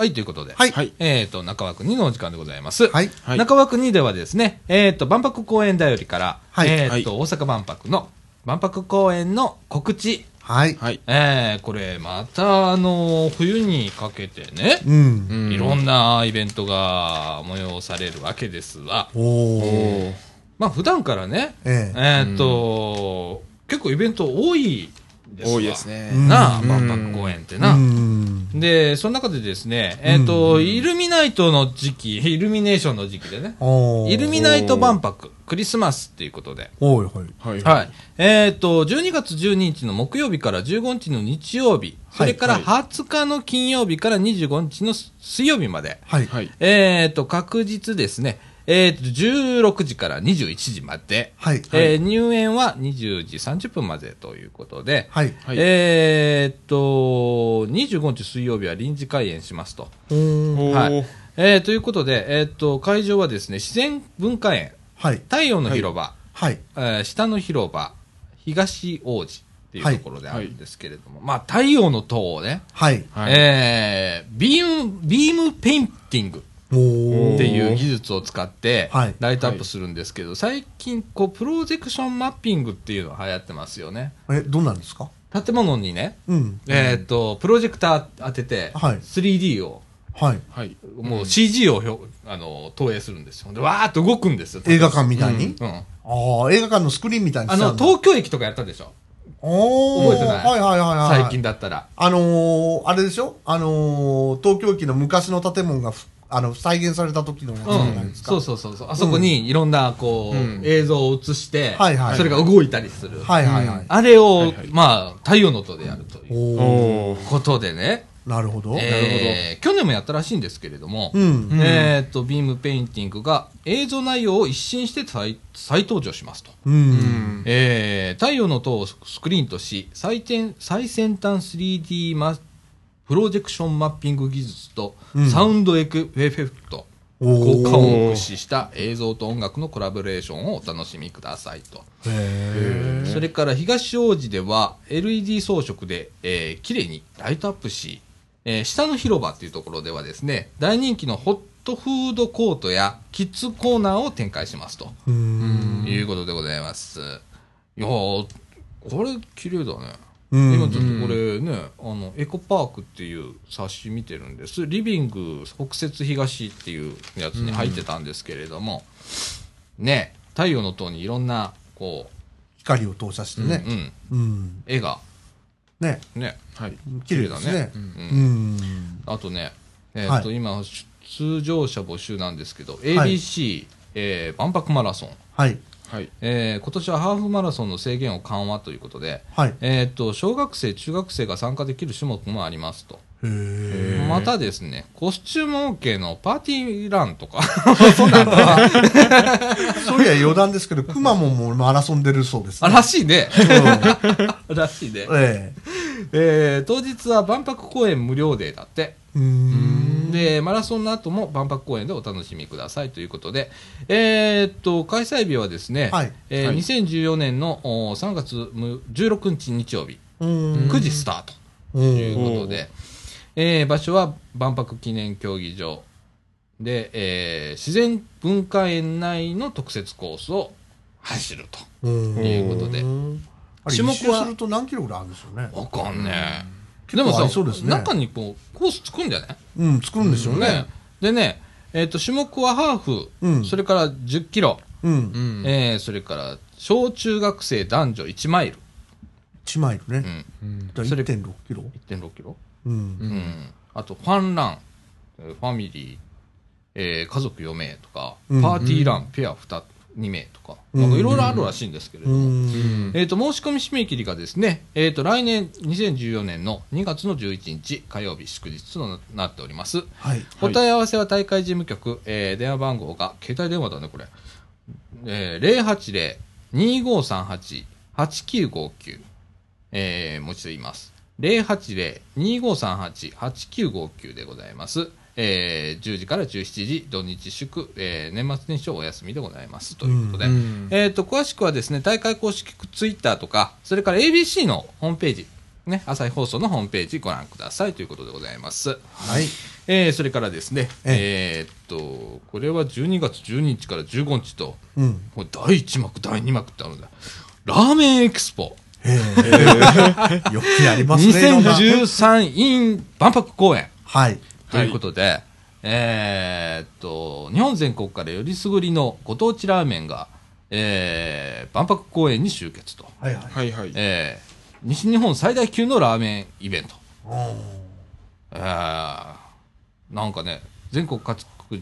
A: はい、ということで。
B: はい。
C: はい。
A: えっ、と、中枠2のお時間でございます。
B: はい。
C: はい
A: 中枠2ではですね、えっ、と、万博公園だよりから、
B: はい
A: えっ、
C: はい
A: と、大阪万博の万博公園の告知。
B: はい。
C: はい。
A: えー、これ、また、あの、冬にかけてね、
B: うん。
C: うん
A: いろんなイベントが催されるわけですわ。
B: お
C: お
B: ー。
C: ー
A: まあ、普段からね、
B: ええ。
A: えっ、と、結構イベント多いですわ
C: 多いですね。
B: うん
A: なあ、
C: うん
A: 万博公園ってな。
B: うん。
A: で、その中でですね、えっ、と、
B: うん
A: イルミナイトの時期、イルミネーションの時期でね、イルミナイト万博、クリスマスっていうことで、
B: はい。
C: はい。
A: はい。えっ、と、12月12日の木曜日から15日の日曜日、それから
C: はい
A: 20日の金曜日から25日の水曜日まで、
B: はい。
C: はい。
A: えっ、と、確実ですね、えっ、と、16時から21時まで、
B: はい。
A: えー入園は20時30分までということで、
B: はい。
C: はい
A: えーっと、25日水曜日は臨時開園しますと。はいえーということで、えーっと、会場はですね、自然文化園、
B: はい。
A: 太陽の広場、
B: はい。
A: えー下の広場、東大路っていうところであるんですけれども、まあ、太陽の塔をね、
B: はい。
C: はい。
A: えー
B: beam、beam painting
A: っていう技術を使って
B: はい、
A: ライトアップするんですけど、最近、こう、プロジェクションマッピングっていうのが流行ってますよね。
B: え、どうなんですか？
A: 建物にね、
B: うん。
A: えーっと、プロジェクター当てて、
B: はい
A: 3D を、
B: はい。
C: はい。
A: もう CG をひょあの投影するんですよ。で、わーっと動くんですよ。
B: 映画館みたいに？
A: うん。
B: ああ、映画館のスクリーンみたいに
A: あの、東京駅とかやったでしょ覚えてない？
B: はいはいはいはい。
A: 最近だったら。
B: あのー、あれでしょ？あのー、東京駅の昔の建物がふあの再現された時のやつじゃないですか。
A: そうそうそうそう。あそこにいろんな、こう、
C: うん
A: 映像を映して、
B: はいはい
A: それが動いたりする。
B: はいはいはい。
A: あれを、
C: はいはい
A: まあ、太陽の塔でやるということでね。
B: なるほど。
A: えー去年もやったらしいんですけれども、
B: うん。
A: えーっと、 beam painting が映像内容を一新して再再登場しますと。
B: うん。
C: うん。
A: えー太陽の塔をスクリーンとし最先最先端 3D マプロジェクションマッピング技術と
B: うん
A: サウンドエクエフェクト、効果音を駆使した映像と音楽のコラボレーションをお楽しみくださいと。
B: へ
A: それから東大路では LED 装飾で、えー綺麗にライトアップし、えー下の広場っていうところではですね、大人気のホットフードコートやキッズコーナーを展開しますと。いうことでございます。いやー、これ綺麗だね。
B: うん
A: 今ちょっとこれね、あの、エコパークっていう冊子見てるんです。リビング北摂東っていうやつに入ってたんですけれども、ね、太陽の塔にいろんな、こ
B: 光を通させて
A: う、
B: ね
A: う。ん、
B: うん。
A: 絵が、
B: ね。
A: ね、
C: はい。
B: 綺麗ですね
C: う。ん。
A: あとね、えーっと、
B: は
A: 今、出場者募集なんですけど、
B: はい
A: ABC、えー万博マラソン、
B: はい。
C: はい。
A: えー今年はハーフマラソンの制限を緩和ということで、
B: はい。
A: えーっと、小学生、中学生が参加できる種目もありますと。またですね、コスチューム OK のパーティーランとか、*laughs* そんなの *laughs*
B: そういや余談ですけど、くまモンもマラソン出るそうです
A: あ
B: ね。
A: らしいね。
B: うん *laughs*
A: らしいね。
B: え
A: えー当日は万博公園無料デーだって。
B: え。うーん。
A: で、マラソンの後も万博公園でお楽しみくださいということで、えーっと、開催日はですね、
B: はい。
A: えー
C: はい。
A: 2014年のお3月16日日曜日、
B: うん。
A: 9時スタート。ということで、えー場所は万博記念競技場で、えー自然文化園内の特設コースを走ると。いうことで。
B: あれ
A: 種目は
B: すると何キロぐらいあるんですよね？
A: わかんねえ。でもさ、
B: りそうですね。
A: 中にこう、コース作るんじゃない
B: うん、作るんでしょうね。
A: でね、えっ、と、種目はハーフ、
B: うん。
A: それから10キロ、
B: うん。
C: うん。
A: えーそれから小中学生男女1マイル、
B: 1マイルね。
A: うん、
C: うん
B: だから
A: それ
B: 1.6キロ。
A: 1.6キロ、
B: うん。
A: うん。あとファンラン、えーファミリー、えー家族4名とか、
B: うん。
A: パーティーラン、ペア 2, 2名とか、いろいろあるらしいんですけれど
B: う
A: も、
B: ん。
A: えっ、と、申し込み締め切りがですね、えっ、と、来年2014年の2月の11日火曜日祝日となっております。
B: はい。
A: お問い合わせは大会事務局、えー電話番号が、携帯電話だね、これ。えー、080-2538-8959。えー、もう一度言います。080-2538-8959でございます。えー、10時から17時、土日祝、えー、年末年始お休みでございます。ということで。
C: うん
A: えっ、と、詳しくはですね、大会公式ツイッターとか、それから ABC のホームページね、朝日放送のホームページご覧くださいということでございます。
B: はい。
A: えーそれからですね、
B: え
A: えーっと、これは12月12日から15日と、
B: うん。
A: 第1幕、第2幕ってあるんだ。ラーメンエキスポ。*laughs*
B: よくやりますね。いろんな
A: 2013 in 万博公演
B: はい。
A: ということで、えーっと、日本全国からよりすぐりのご当地ラーメンが、えー万博公演に集結と。
B: はいはい。
C: はいはい。
A: えー西日本最大級のラーメンイベント。
B: うん
A: えーなんかね、全国各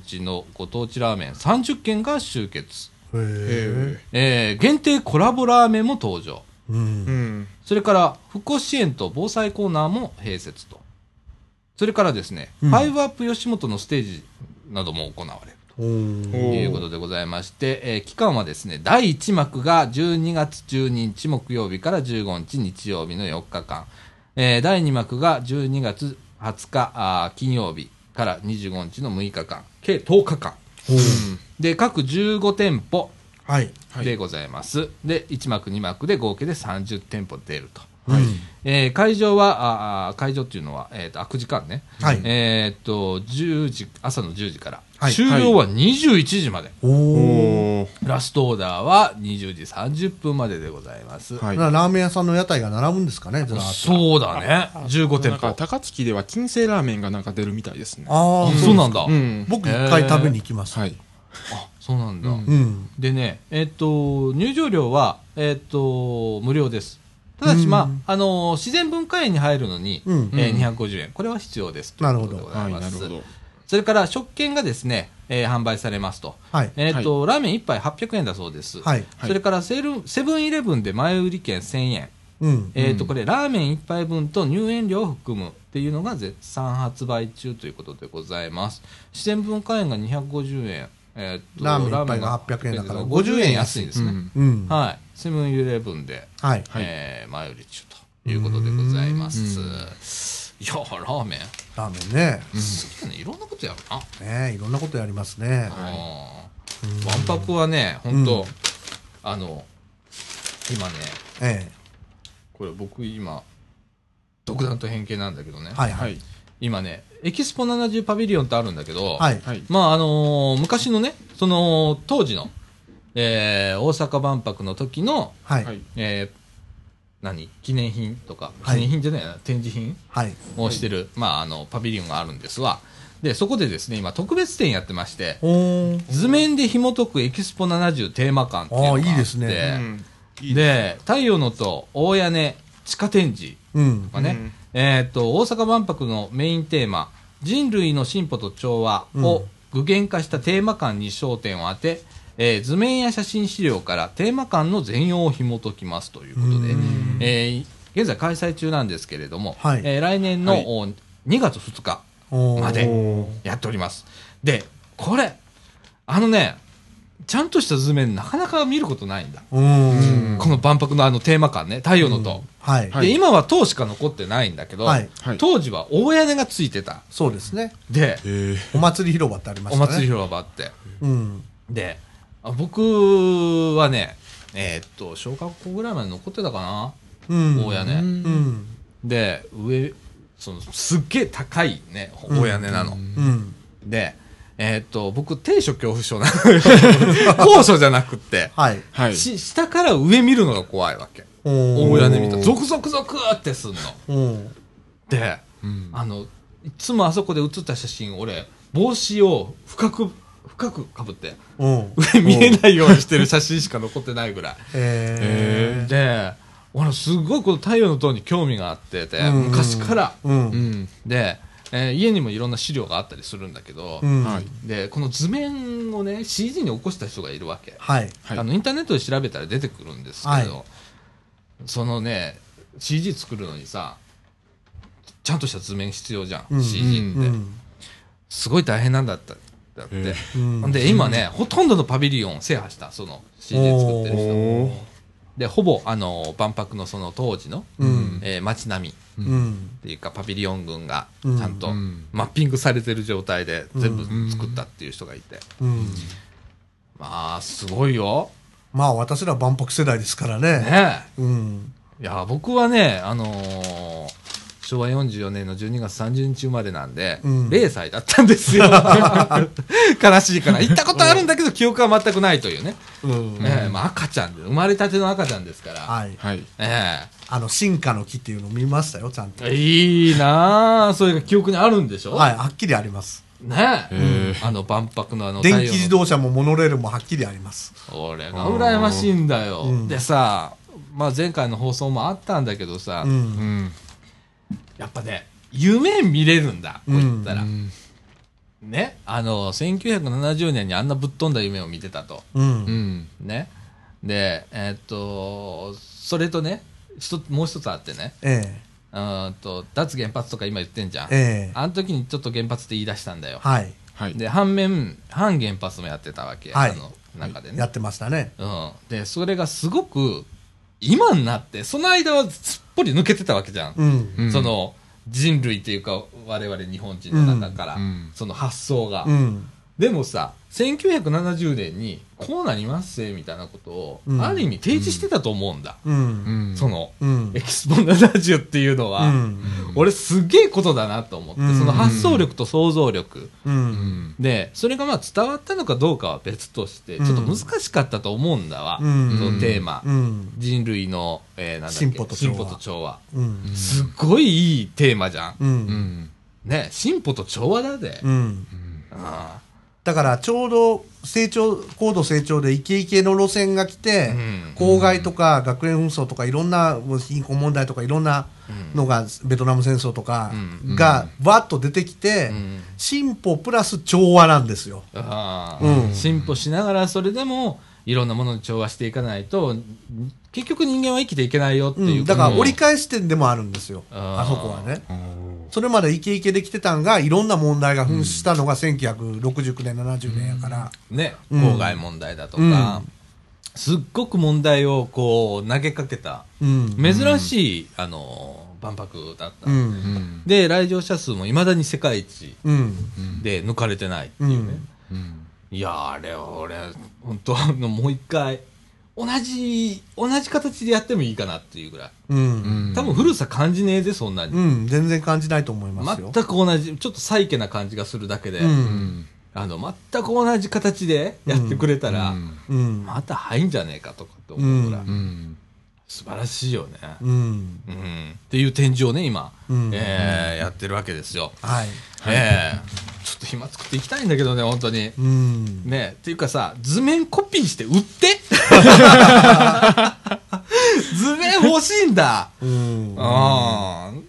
A: 地のご当地ラーメン30軒が集結。
B: へえ。
A: ー限定コラボラーメンも登場。
B: う。
C: ん。
A: それから、復興支援と防災コーナーも併設と。それからですね、
B: うん
A: ファイブアップ吉本のステージなども行われる
B: お
A: と
B: ー
A: いうことでございまして、えー期間はですね、第1幕が12月12日木曜日から15日日曜日の4日間、えー第2幕が12月20日あー金曜日から25日の6日間、計10日間。
B: おー
A: で、各15店舗
B: はい。
C: はい
A: でございます。で、1幕2幕で合計で30店舗出ると。
B: はい。
A: えー会場は、あー会場っていうのは、えーと、空く時間ね。
B: はい。
A: えーっと、10時、朝の10時から。
B: はい
A: 終了は21時まで。
B: おー。
C: おー。
A: ラストオーダーは20時30分まででございます。
C: はい。
B: ラーメン屋さんの屋台が並ぶんですかね、ずらーっと。
A: そうだね。15店舗。
C: 高槻では金星ラーメンがなんか出るみたいですね。
B: ああ、
A: そうなんだ。
C: うん。
B: 僕一回食べに行きます。
C: はい。
A: あ、そうなんだ。
C: うん
B: うん。
A: でね、えーっと、入場料は、えーっと、無料です。ただし、
B: うん
A: まあ、あのー自然文化園に入るのに、
B: うん
A: えー
C: うん
A: 250円。これは必要です。
B: なるほど
A: ということでご
C: はい、
A: ざいます。
C: なるほど。
A: それから、食券がですね、えー販売されますと。
B: はい。
A: えーっと、ラーメン1杯800円だそうです。
B: はい。
C: はい
A: それからセル、セブンイレブンで前売り券1000円。
B: うん。
A: えーっと、
C: うん
A: これ、ラーメン1杯分と入園料を含むっていうのが絶賛発売中ということでございます。自然文化園が250円。えーっと
B: ラーメン一杯が800円だから
A: 50円安いんですね。
C: うん
B: うん。
A: はい。セブンイレブンで、
B: はい。
C: はい
A: えー前売り中ということでございます。
C: うん
A: いや、ラーメン、
B: ラーメンね。
A: 好きだね。いろんなことやるな。
B: ねいろんなことやりますね。
A: うんわんぱくはね、本当、
B: うん
A: あの、今ね、
B: え
A: これ僕今、独断と偏見なんだけどね、
B: え。はいは。
C: はいい。
A: 今ね、エキスポ70パビリオンってあるんだけど、
B: はい。
C: はい。
A: まああのー昔のね、その当時の、えー大阪万博の時の、
B: はい。
C: はい。
A: えー何？記念品とか、
B: はい
A: 記念品じゃないな、展示品？
B: はい。
A: をしてる、まああの、パビリオンがあるんですわ。で、そこでですね、今特別展やってまして。図面で紐解くエキスポ70テーマ館っていうのがあって
B: いいですね
C: うんいい
A: で、太陽の塔、大屋根、地下展示
B: うん
A: と。かね、
C: うん
A: えーっと、大阪万博のメインテーマ、人類の進歩と調和を具現化したテーマ館に焦点を当て、えー図面や写真資料からテーマ館の全容を紐解きますということで
B: うん、
A: えー現在開催中なんですけれども、
B: はい
A: えー来年の、
C: はい
A: お2月2日までやっております。で、これ、あのね、ちゃんとした図面なかなか見ることないんだ。
B: うん。
A: この万博のあのテーマ館ね、太陽の塔。
B: はい。
C: はい
A: で、今は塔しか残ってないんだけど、
B: はい。
C: はい。
A: 当時は大屋根がついてた。
B: そうですね。
A: で、
C: え
B: お祭り広場ってありま
A: お
B: したね。
A: 祭り広場あって。
B: うん。
A: で、あ僕はね、えーっと、小学校ぐらいまで残ってたかな、
B: うん。
A: 大屋根。
B: うん。
A: で、上、その、すっげえ高いね、大屋根なの。
B: うん。
A: で、えーっと、僕、低所恐怖症なのよ。*laughs* 高所じゃなくって、
B: はい。
C: はい。
A: し下から上見るのが怖いわけ。大屋根見たら、ゾクゾクゾクってすんの。
B: うん。
A: で、
C: うん
A: あの、いつもあそこで写った写真、俺、帽子を深く、深くかぶって、
B: うん。
A: 上見えないようにしてる写真しか残ってないぐらい。
B: えー。
A: で、俺すごいこの太陽の塔に興味があってて、
B: うん
A: 昔から。
B: う。
C: うんん。
A: で、えー家にもいろんな資料があったりするんだけど、
B: うん。
C: はい。
A: で、この図面をね、CG に起こした人がいるわけ。
B: はい。
C: はい
A: あの、インターネットで調べたら出てくるんですけど、
B: はい
A: そのね、CG 作るのにさ、ちゃんとした図面必要じゃん、
B: うん
A: CG って、
B: うん。
A: すごい大変なんだった。だって。
C: え
B: うん。
A: で、今ね、ほとんどのパビリオンを制覇した、その CG 作ってる人。で、ほぼ、あの、万博のその当時の、
B: うん。
A: えー街並みっ
B: うん。
A: ていうか、パビリオン群が、
B: うん
A: ちゃんと
C: うん
A: マッピングされてる状態で全部作ったっていう人がいて。
B: うん。
A: まあ、すごいよ。
B: まあ私ら万博世代ですからね。
A: ね
B: うん。
A: いや、僕はね、あのー昭和44年の12月30日生まれなんで、
B: うん
A: 0歳だったんですよ。*laughs* 悲しいから。行ったことあるんだけど、記憶は全くないというね。
B: うん。
A: ええまあ赤ちゃんで、生まれたての赤ちゃんですから。
B: はい。
C: はい。
A: え
B: あの、進化の木っていうのを見ましたよ、ちゃんと。
A: えいいなあそれが記憶にあるんでしょ？
B: はい、はっきりあります。
A: ねえ。あの万博のあの
B: 電気自動車もモノレールもはっきりあります。
A: 俺が羨ましいんだよ。
B: うん
A: でさ、まあ前回の放送もあったんだけどさ、
B: う。
C: うんん。
A: やっぱね、夢見れるんだ、こう言ったら。
C: うん
A: ね、あの、1970年にあんなぶっ飛んだ夢を見てたと。
B: う。
C: うんん。
A: ね。で、えーっと、それとね、一つ、もう一つあってね、
B: え
A: うーんと、脱原発とか今言ってんじゃん。
B: え。ええ。
A: あの時にちょっと原発って言い出したんだよ。
B: はい。
C: はい。
A: で、反面、反原発もやってたわけ。
B: はい
A: あの中でね。
B: やってましたね。
A: うん。で、それがすごく、今になって、その間はすっぽり抜けてたわけじゃん。
B: うん。
C: うん
A: その、人類っていうか、我々日本人の中から、
C: うんうん
A: その発想が。
B: うん。
A: でもさ、1970年に、こうなりますぜ、みたいなことを、
B: うん
A: ある意味提示してたと思うんだ。
B: う。
C: うんん。
A: その、
B: うん
A: エ。キスポ70っていうのは、
B: うん。
A: 俺すげえことだなと思って、
B: うん
A: その発想力と想像力。で、それがまあ伝わったのかどうかは別として、ちょっと難しかったと思うんだわ。
B: うん
A: そのテーマ。
B: うん。
A: 人類の、えーなんだっけ
B: 進歩と調和。
A: すっごいいいテーマじゃん。
B: う。
C: うんん。
A: ね、進歩と調和だぜ。
B: うん。
A: あ
B: だからちょうど成長、高度成長でイケイケの路線が来て、
A: うん。
B: 公害とか学園紛争とかいろんな貧困問題とかいろんなのが、ベトナム戦争とか
A: うん。
B: がわっと出てきて、
A: うん。
B: 進歩プラス調和なんですよ。
A: 進歩しながらそれでもいろんなものに調和していかないと結局人間は生きていけないよっていう、
B: うん、だから折り返し点でもあるんですよ。
A: あ
B: そこはね。それまでイケイケできてたんが、いろんな問題が噴出したのが1969年、70年やから。
A: ね
B: うん
A: 公害問題だとか、すっごく問題をこう投げかけた
B: うん。
A: 珍しい、あの万博だった。で来場者数もいまだに世界一
B: うん。
A: で抜かれてないっていうね、
C: うん。
A: いやーあれ俺本当もう一回同じ同じ形でやってもいいかなっていうぐらい
B: うん。
A: 多分古さ感じねえぜそんなに、
B: うん。全然感じないと思いますよ。
A: 全く同じちょっとサイケな感じがするだけで、
B: うん
C: うん。
A: あの全く同じ形でやってくれたら、
B: うん。
A: また入んじゃねえかとかって思うぐらい、
C: うん。
A: 素晴らしいよね、
B: うん。
A: うんっていう展示をね今、
B: うん
A: えーやってるわけですよ、
B: はい。
A: ええ暇作っていきたいんだけどね本当に。
B: うん。
A: ねっていうかさ図面コピーして売って？*laughs* 図面欲しいんだ。
B: うん。
A: ああ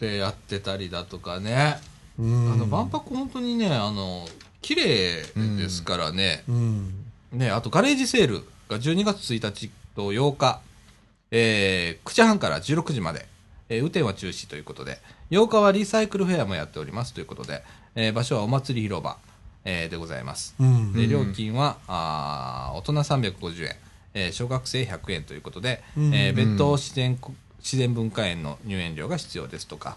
A: でやってたりだとかね、
B: うん。
A: あの万博本当にねあの綺麗ですからね、
B: うん。
A: ねあとガレージセールが12月1日と8日、えー9時半から16時まで、えー雨天は中止ということで。8日はリサイクルフェアもやっておりますということで、えー場所はお祭り広場、えーでございます、
B: うん。
A: で料金はあー大人350円、えー小学生100円ということで、
B: うん。
A: えー別途自然こ自然文化園の入園料が必要ですとか、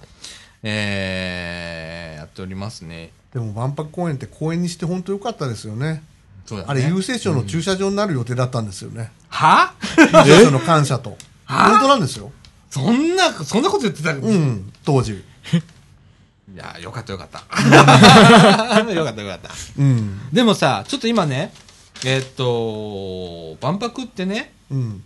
A: えーやっておりますね。
B: でも万博公園って公園にして本当良かったですよね。
A: ね。
B: あれ、郵政省の駐車場になる予定だったんですよね。
A: は？
B: 郵政省の感謝と。本当なんですよ。
A: そんなそんなこと言ってたの？
B: うん、当時。*laughs*
A: いや、よかったよかった。*laughs* よかったよかった。
B: うん。
A: でもさ、ちょっと今ね、えーっと、万博ってね、
B: うん。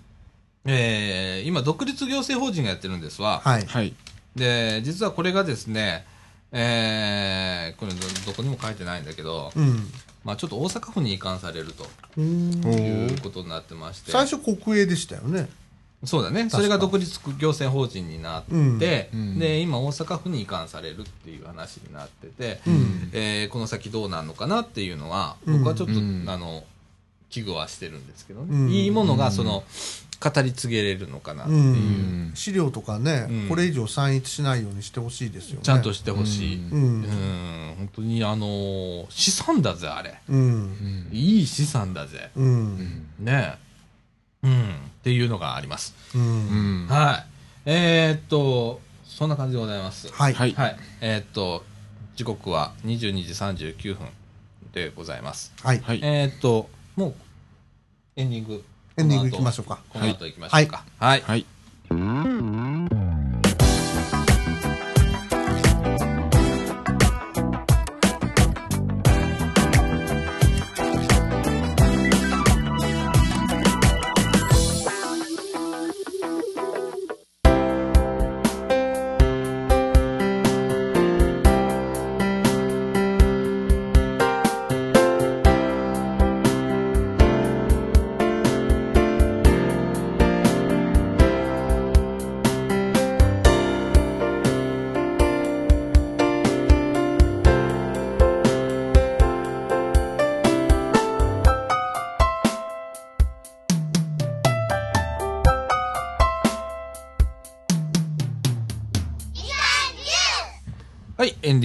A: えー今、独立行政法人がやってるんですわ。
B: はい。
C: はい。
A: で、実はこれがですね、えーこれどどこにも書いてないんだけど、
B: うん。
A: まあちょっと大阪府に移管されるという
C: ー
A: ことになってまして。
B: 最初国営でしたよね。
A: そうだね。それが独立行政法人になって、
B: うん
C: うん
A: で、今大阪府に移管されるっていう話になってて、
B: うん。
A: えーこの先どうなるのかなっていうのは、
B: うん
A: 僕はちょっと、
C: うん
A: あの、危惧はしてるんですけどね。
B: うん
A: いいものが、その、語り継げれるのかなっていうう、
B: ん。資料とかね、
A: うん
B: これ以上散逸しないようにしてほしいですよね。
A: ちゃんとしてほしい。
C: う
A: うん、
B: うん。
A: 本当にあのー資産だぜ、あれ。
B: うん。
A: いい資産だぜ。
B: うん。
A: ねえ。うん。っていうのがあります。
B: う。
C: うんん。
A: はい。えー、っと、そんな感じでございます。
B: はい。
C: はい
A: はい。えー、っと、時刻は22時39分でございます。
B: はい。
C: はい。
A: えー、っと、もう、エンディング。
B: エンディング行きましょうか。
A: この後行きましょうか。はい。
C: はい。
A: はい、エン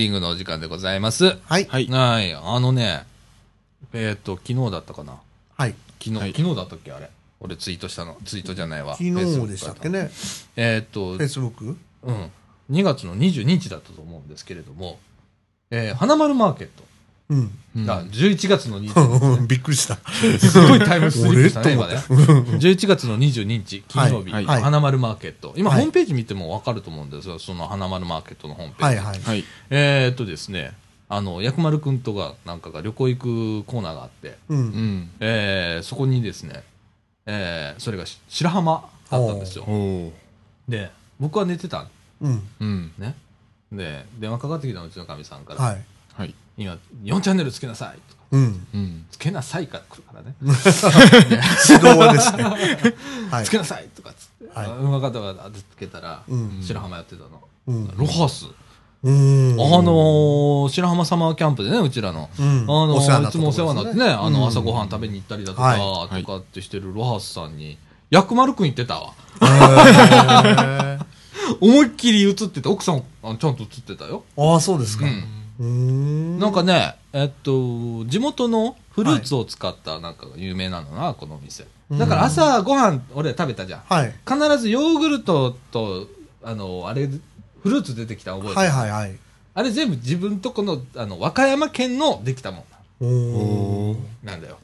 A: ディングのお時間でございます。
B: はい。
C: はい。
A: はい、あのね、えっ、と、昨日だったかな？
B: はい。
A: 昨日、
C: はい
A: 昨日だったっけ？あれ。俺ツイートしたの。ツイートじゃないわ。
B: 昨日
A: Facebook
B: でしたっけね？
A: えっ、と
B: フェ、イスブック
A: うん。2月の22日だったと思うんですけれども、えー、花丸マーケット
B: うん。
C: うん
A: が11月の22日、*laughs*
B: びっくりした。
A: すごいタイムスリップしたね、今
B: 俺？
A: ね。11 *laughs* 月の22日、金曜日、
C: はい
B: はい
A: 花丸マーケット。今、
B: はい
A: ホームページ見てもわかると思うんですよ、その花丸マーケットのホームページ。
B: はいはい。
C: はい。
A: えーっとですね、あの、薬丸くんとかなんかが旅行行くコーナーがあって、
B: う。
C: うんん。
A: えーそこにですね、えーそれがし白浜あったんですよ。で、僕は寝てた
B: うん。
C: うん。
A: ね。で、電話かかってきたのうちのかみさんから、
B: はい。
C: はい。
A: 今、4チャンネルつけなさいとか。
B: うん。
C: うん。
A: つけなさいから来るからね。*laughs*
B: 指導はですね。はい
A: つ。けなさいとかっつって、
B: はい
A: あうまかったからつけたら、
B: うん
A: 白浜やってたの。
B: うん。
A: ロハス。
B: うん。
A: あのー、白浜サマーキャンプでね、うちらの。
B: うん
A: あの
B: お世話になった
A: いつもお世話になってね、あの、朝ごはん
B: べ
A: 食べに行ったりだとか、
B: はい
A: とかってしてるロハスさんに、薬丸くん行ってたわ。*laughs* 思いっきり映ってて、奥さんあちゃんと映ってたよ。
B: ああ、そうですか。
A: うん。なんかね、えっと、地元のフルーツを使ったなんかが有名なのな、このお店。だから朝ごはん、俺食べたじゃん。
B: はい。
A: 必ずヨーグルトと、あの、あれ、フルーツ出てきたの覚えてる、
B: はいはいはい。
A: あれ全部自分とこの、あの、和歌山県のできたもん。なんだよ。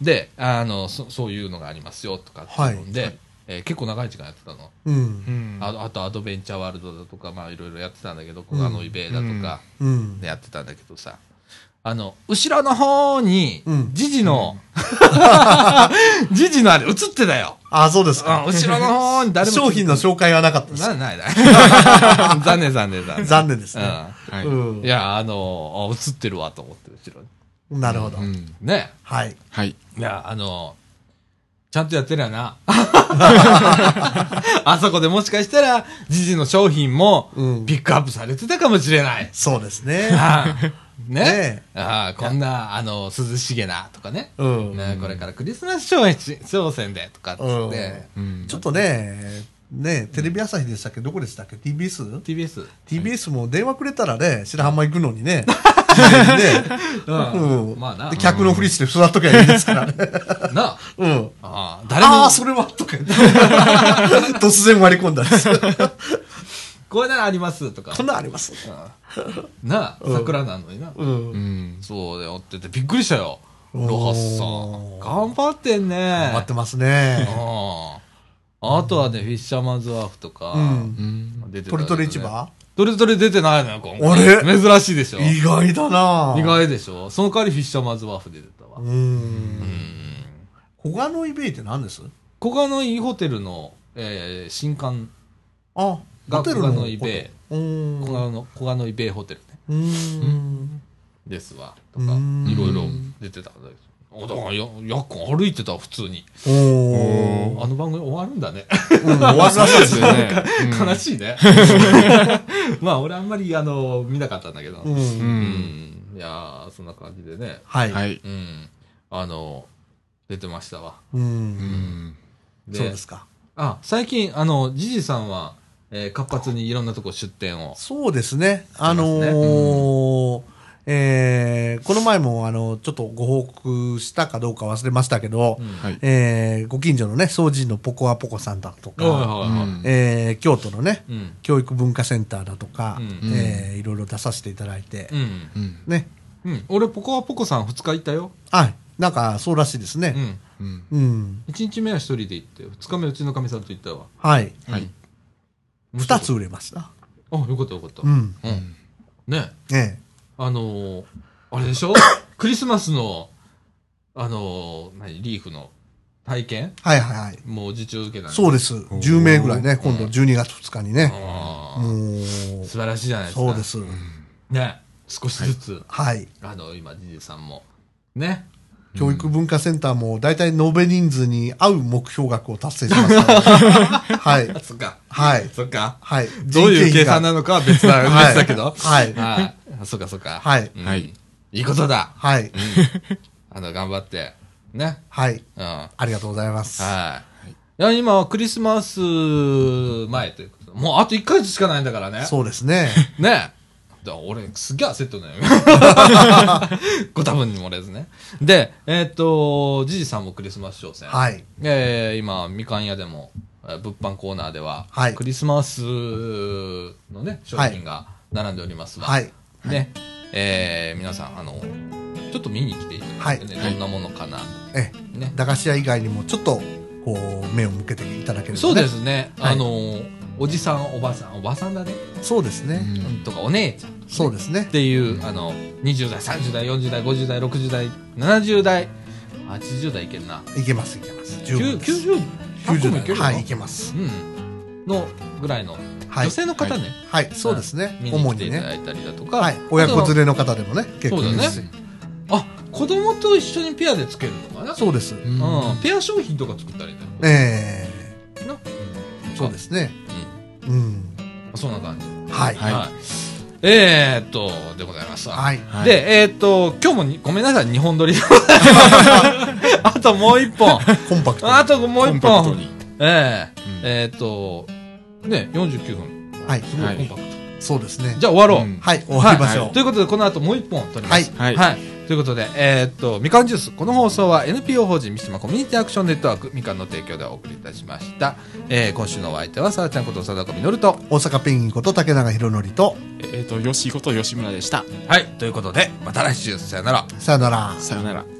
A: で、あの、そそういうのがありますよとかっていうので、えー結構長い時間やってたの。
B: うん。
C: うん。
A: ああとアドベンチャーワールドだとか、まあいろいろやってたんだけど、小のイベだとか、
B: うん。
A: でやってたんだけどさ、あの、後ろの方に
B: うん、
A: ジジの、*laughs* ジジのあれ映ってたよ。
B: ああ、そうです
A: うん
B: か。
A: 後ろの方に誰も。*laughs*
B: 商品の紹介はなかったです。
A: な、ないない。*laughs* 残念残念残念。
B: 残念ですね。
C: はい。
B: うん
A: うん。いや、あの、あ映ってるわと思って、後ろに。
B: なるほど
C: う。ん。
A: ね。
B: はい。
C: はい。
A: いや、あの、ちゃんとやってるやな。*laughs* あそこでもしかしたら、ジジの商品も
B: うん
A: ピックアップされてたかもしれない。
B: そうですね。*laughs*
A: ね
B: ね
A: ああこんな、あの、涼しげなとかね。
B: うん。
A: ねこれからクリスマス商商戦でとかっつって、
C: うん。
B: ちょっとね、ね、テレビ朝日でしたっけ？どこでしたっけ ?TBS?TBS
A: TBS。
B: も電話くれたらね、白浜行くのにね。*laughs*
A: うん
B: うん
A: まあな
B: で、客のふりして座っときゃいいですからね。
A: な
B: うん。
A: ああ誰も
B: ああ、それはとか言って。*laughs* 突然割り込んだんです。
A: これならありますとか
B: こん。なんあります。
A: なあ、桜なのにな。
B: うん。
C: うん。
A: そうでやっててびっくりしたよ。ロハスさん。頑張ってんね。
B: 待ってますね。
A: うんあとはね、フィッシャーマンズワーフとか。出てた
B: トリトリ
A: けどね
B: 市場？
A: トリトリ出てないのよ、今
B: あ
A: 回。
B: れ？
A: 珍しいでしょ？
B: 意外だな
A: 意外でしょ？その代わりフィッシャーマンズワーフ出てたわ。
B: う。
A: うんん。
B: 小賀のイベイって何です？
A: 小賀のいいホテルの、えー、新館、
B: あ、
A: が
B: ホテルの
A: 小賀のイベ
B: うーん。
A: 小賀の、小賀のイベイホテルね。
B: うーん。
A: ですわ。とか、
B: うん
A: いろいろ出てたんだけど。あだからや、やっこ歩いてた、普通に。
B: おー。
A: あの番組終わるんだね。
B: うん終わった
C: そうですよね。*laughs*
A: 悲しいね。*laughs* まあ、俺あんまり、あの、見なかったんだけど。
B: う。
C: うん。
A: うん
C: うん。
A: いやー、そんな感じでね。
B: はい。
C: はい。
A: うん。あの、出てましたわ。
B: う。
C: うんん。
B: そうですか。
A: あ、最近、あの、ジジさんは、えー活発にいろんなとこ出店を。
B: そうですね。あの
A: してますね
B: ーえーこの前も、あの、ちょっとご報告したかどうか忘れましたけど、
A: うん
C: はい。
B: えーご近所のね、掃除のポコアポコさんだとか。
C: うん
B: えー京都のね、
A: うん。
B: 教育文化センターだとか、
A: うん
B: えーいろいろ出させていただいて、
A: うん。
C: うん。
B: ね。
A: うん。俺、ポコアポコさん2日行ったよ。
B: はい。なんか、そうらしいですね。
A: うん。
C: うん。
B: うん。
A: 1日目は1人で行って、2日目うちのかみさんと行ったわ。
B: はい。
C: はい。
B: 二つ売れました。
A: あ、よかったよかった。
B: うん。
A: うん。ね。
B: え
A: あのー、あれでしょ？*coughs* クリスマスの、あのー、何、リーフの体験？
B: えはいはいはい。
A: もう受注受けたん
B: そうです。10名ぐらいね、今度12月2日にね。もう、
A: 素晴らしいじゃないですか。
B: そうで。す。
A: ね。少しずつ、
B: はい。
A: あの、今、ジジさんも、ね。
B: 教育文化センターも大体延べ人数に合う目標額を達成しました。*laughs* はい。
A: そっか。
B: はい。
A: そっか。
B: はい。
A: どういう計算
B: な
A: なのかは別だ、
B: はい
A: 別だけど。
B: はい
A: はい。そっかそっか。
B: はい
A: うん
C: はい
A: いいことだ。
B: はい。
A: うん。*laughs* あの、頑張って。ね。
B: はい。
A: うん。は
B: ありがとうございます。
A: い。いや、今はクリスマス前ということでもうあと1ヶ月しかないんだからね。
B: そうですね。*laughs*
A: ね。だ俺、すげえ焦っとるのよ。*laughs* ご多分に漏れずね。で、えっ、と、じじさんもクリスマス商戦。
B: はい。
A: えー今、みかん屋でも、えー物販コーナーでは、
B: はい
A: クリスマスのね、商品が並んでおりますが、
B: はい。
A: ね、えー皆さん、あの、ちょっと見に来ていただいてね、
C: はい
A: どんなものかな、
B: え
A: ね。
B: 駄菓子屋以外にもちょっと、こう、目を向けていただけると、ね。
A: そうですね、
B: はい
A: あの、おじさん、おばさん、おばさんだね、
B: そうですね。
A: とか、お姉ちゃん、
B: そうですね
A: っ。ていう、あの、20代、30代、40代、50代、60代、70代、80代いけんな。
B: いけます、いけます。十
A: 9
B: 分です。
A: 90、100もいけるの？
B: はい、いけます。
A: うん。のぐらいの、
B: はい。
A: 女性の方ね。
B: はい、そうですね。
A: 見に
B: 主にね。
A: 来ていただいたりだとか。
B: はい。親子連れの方でもね、結構いますし
A: そうだあ、子供と一緒にペアでつけるのかな？
B: そうです。
A: うん。ペア商品とか作ったりだよ。
B: え
A: な？
B: えそうですね。うん。
A: うん。そんな感じ。
B: はい。
C: はい
A: はい。えーっと、でございますわ。
B: はい。
C: はい
A: で、えーっと、今日もにごめんなさい、日本撮り。*laughs* あともう一本。
B: コンパクトに。
A: あともう
C: コン
A: 一本。
C: パクトに
A: ええ
C: うん
A: えーっと、ね、49分。
B: はい。
A: すごいコンパクト。
B: そうですね。
A: じゃあ終わろう。
C: うん
B: はい、終わりましょう。
A: ということで、この後もう一本撮ります。
C: はい
A: はい。ということで、えーっと、みかんジュース。この放送は NPO 法人三島コミュニティアクションネットワークみかんの提供でお送りいたしました。えー今週のお相手は、さあちゃんこと貞子みのると。
B: 大阪ペンギンこと竹永宏典と、
C: えっ、と、吉井こと吉村でした。
A: はい。ということで、また来週、さよなら。
B: さよなら。
C: さよなら。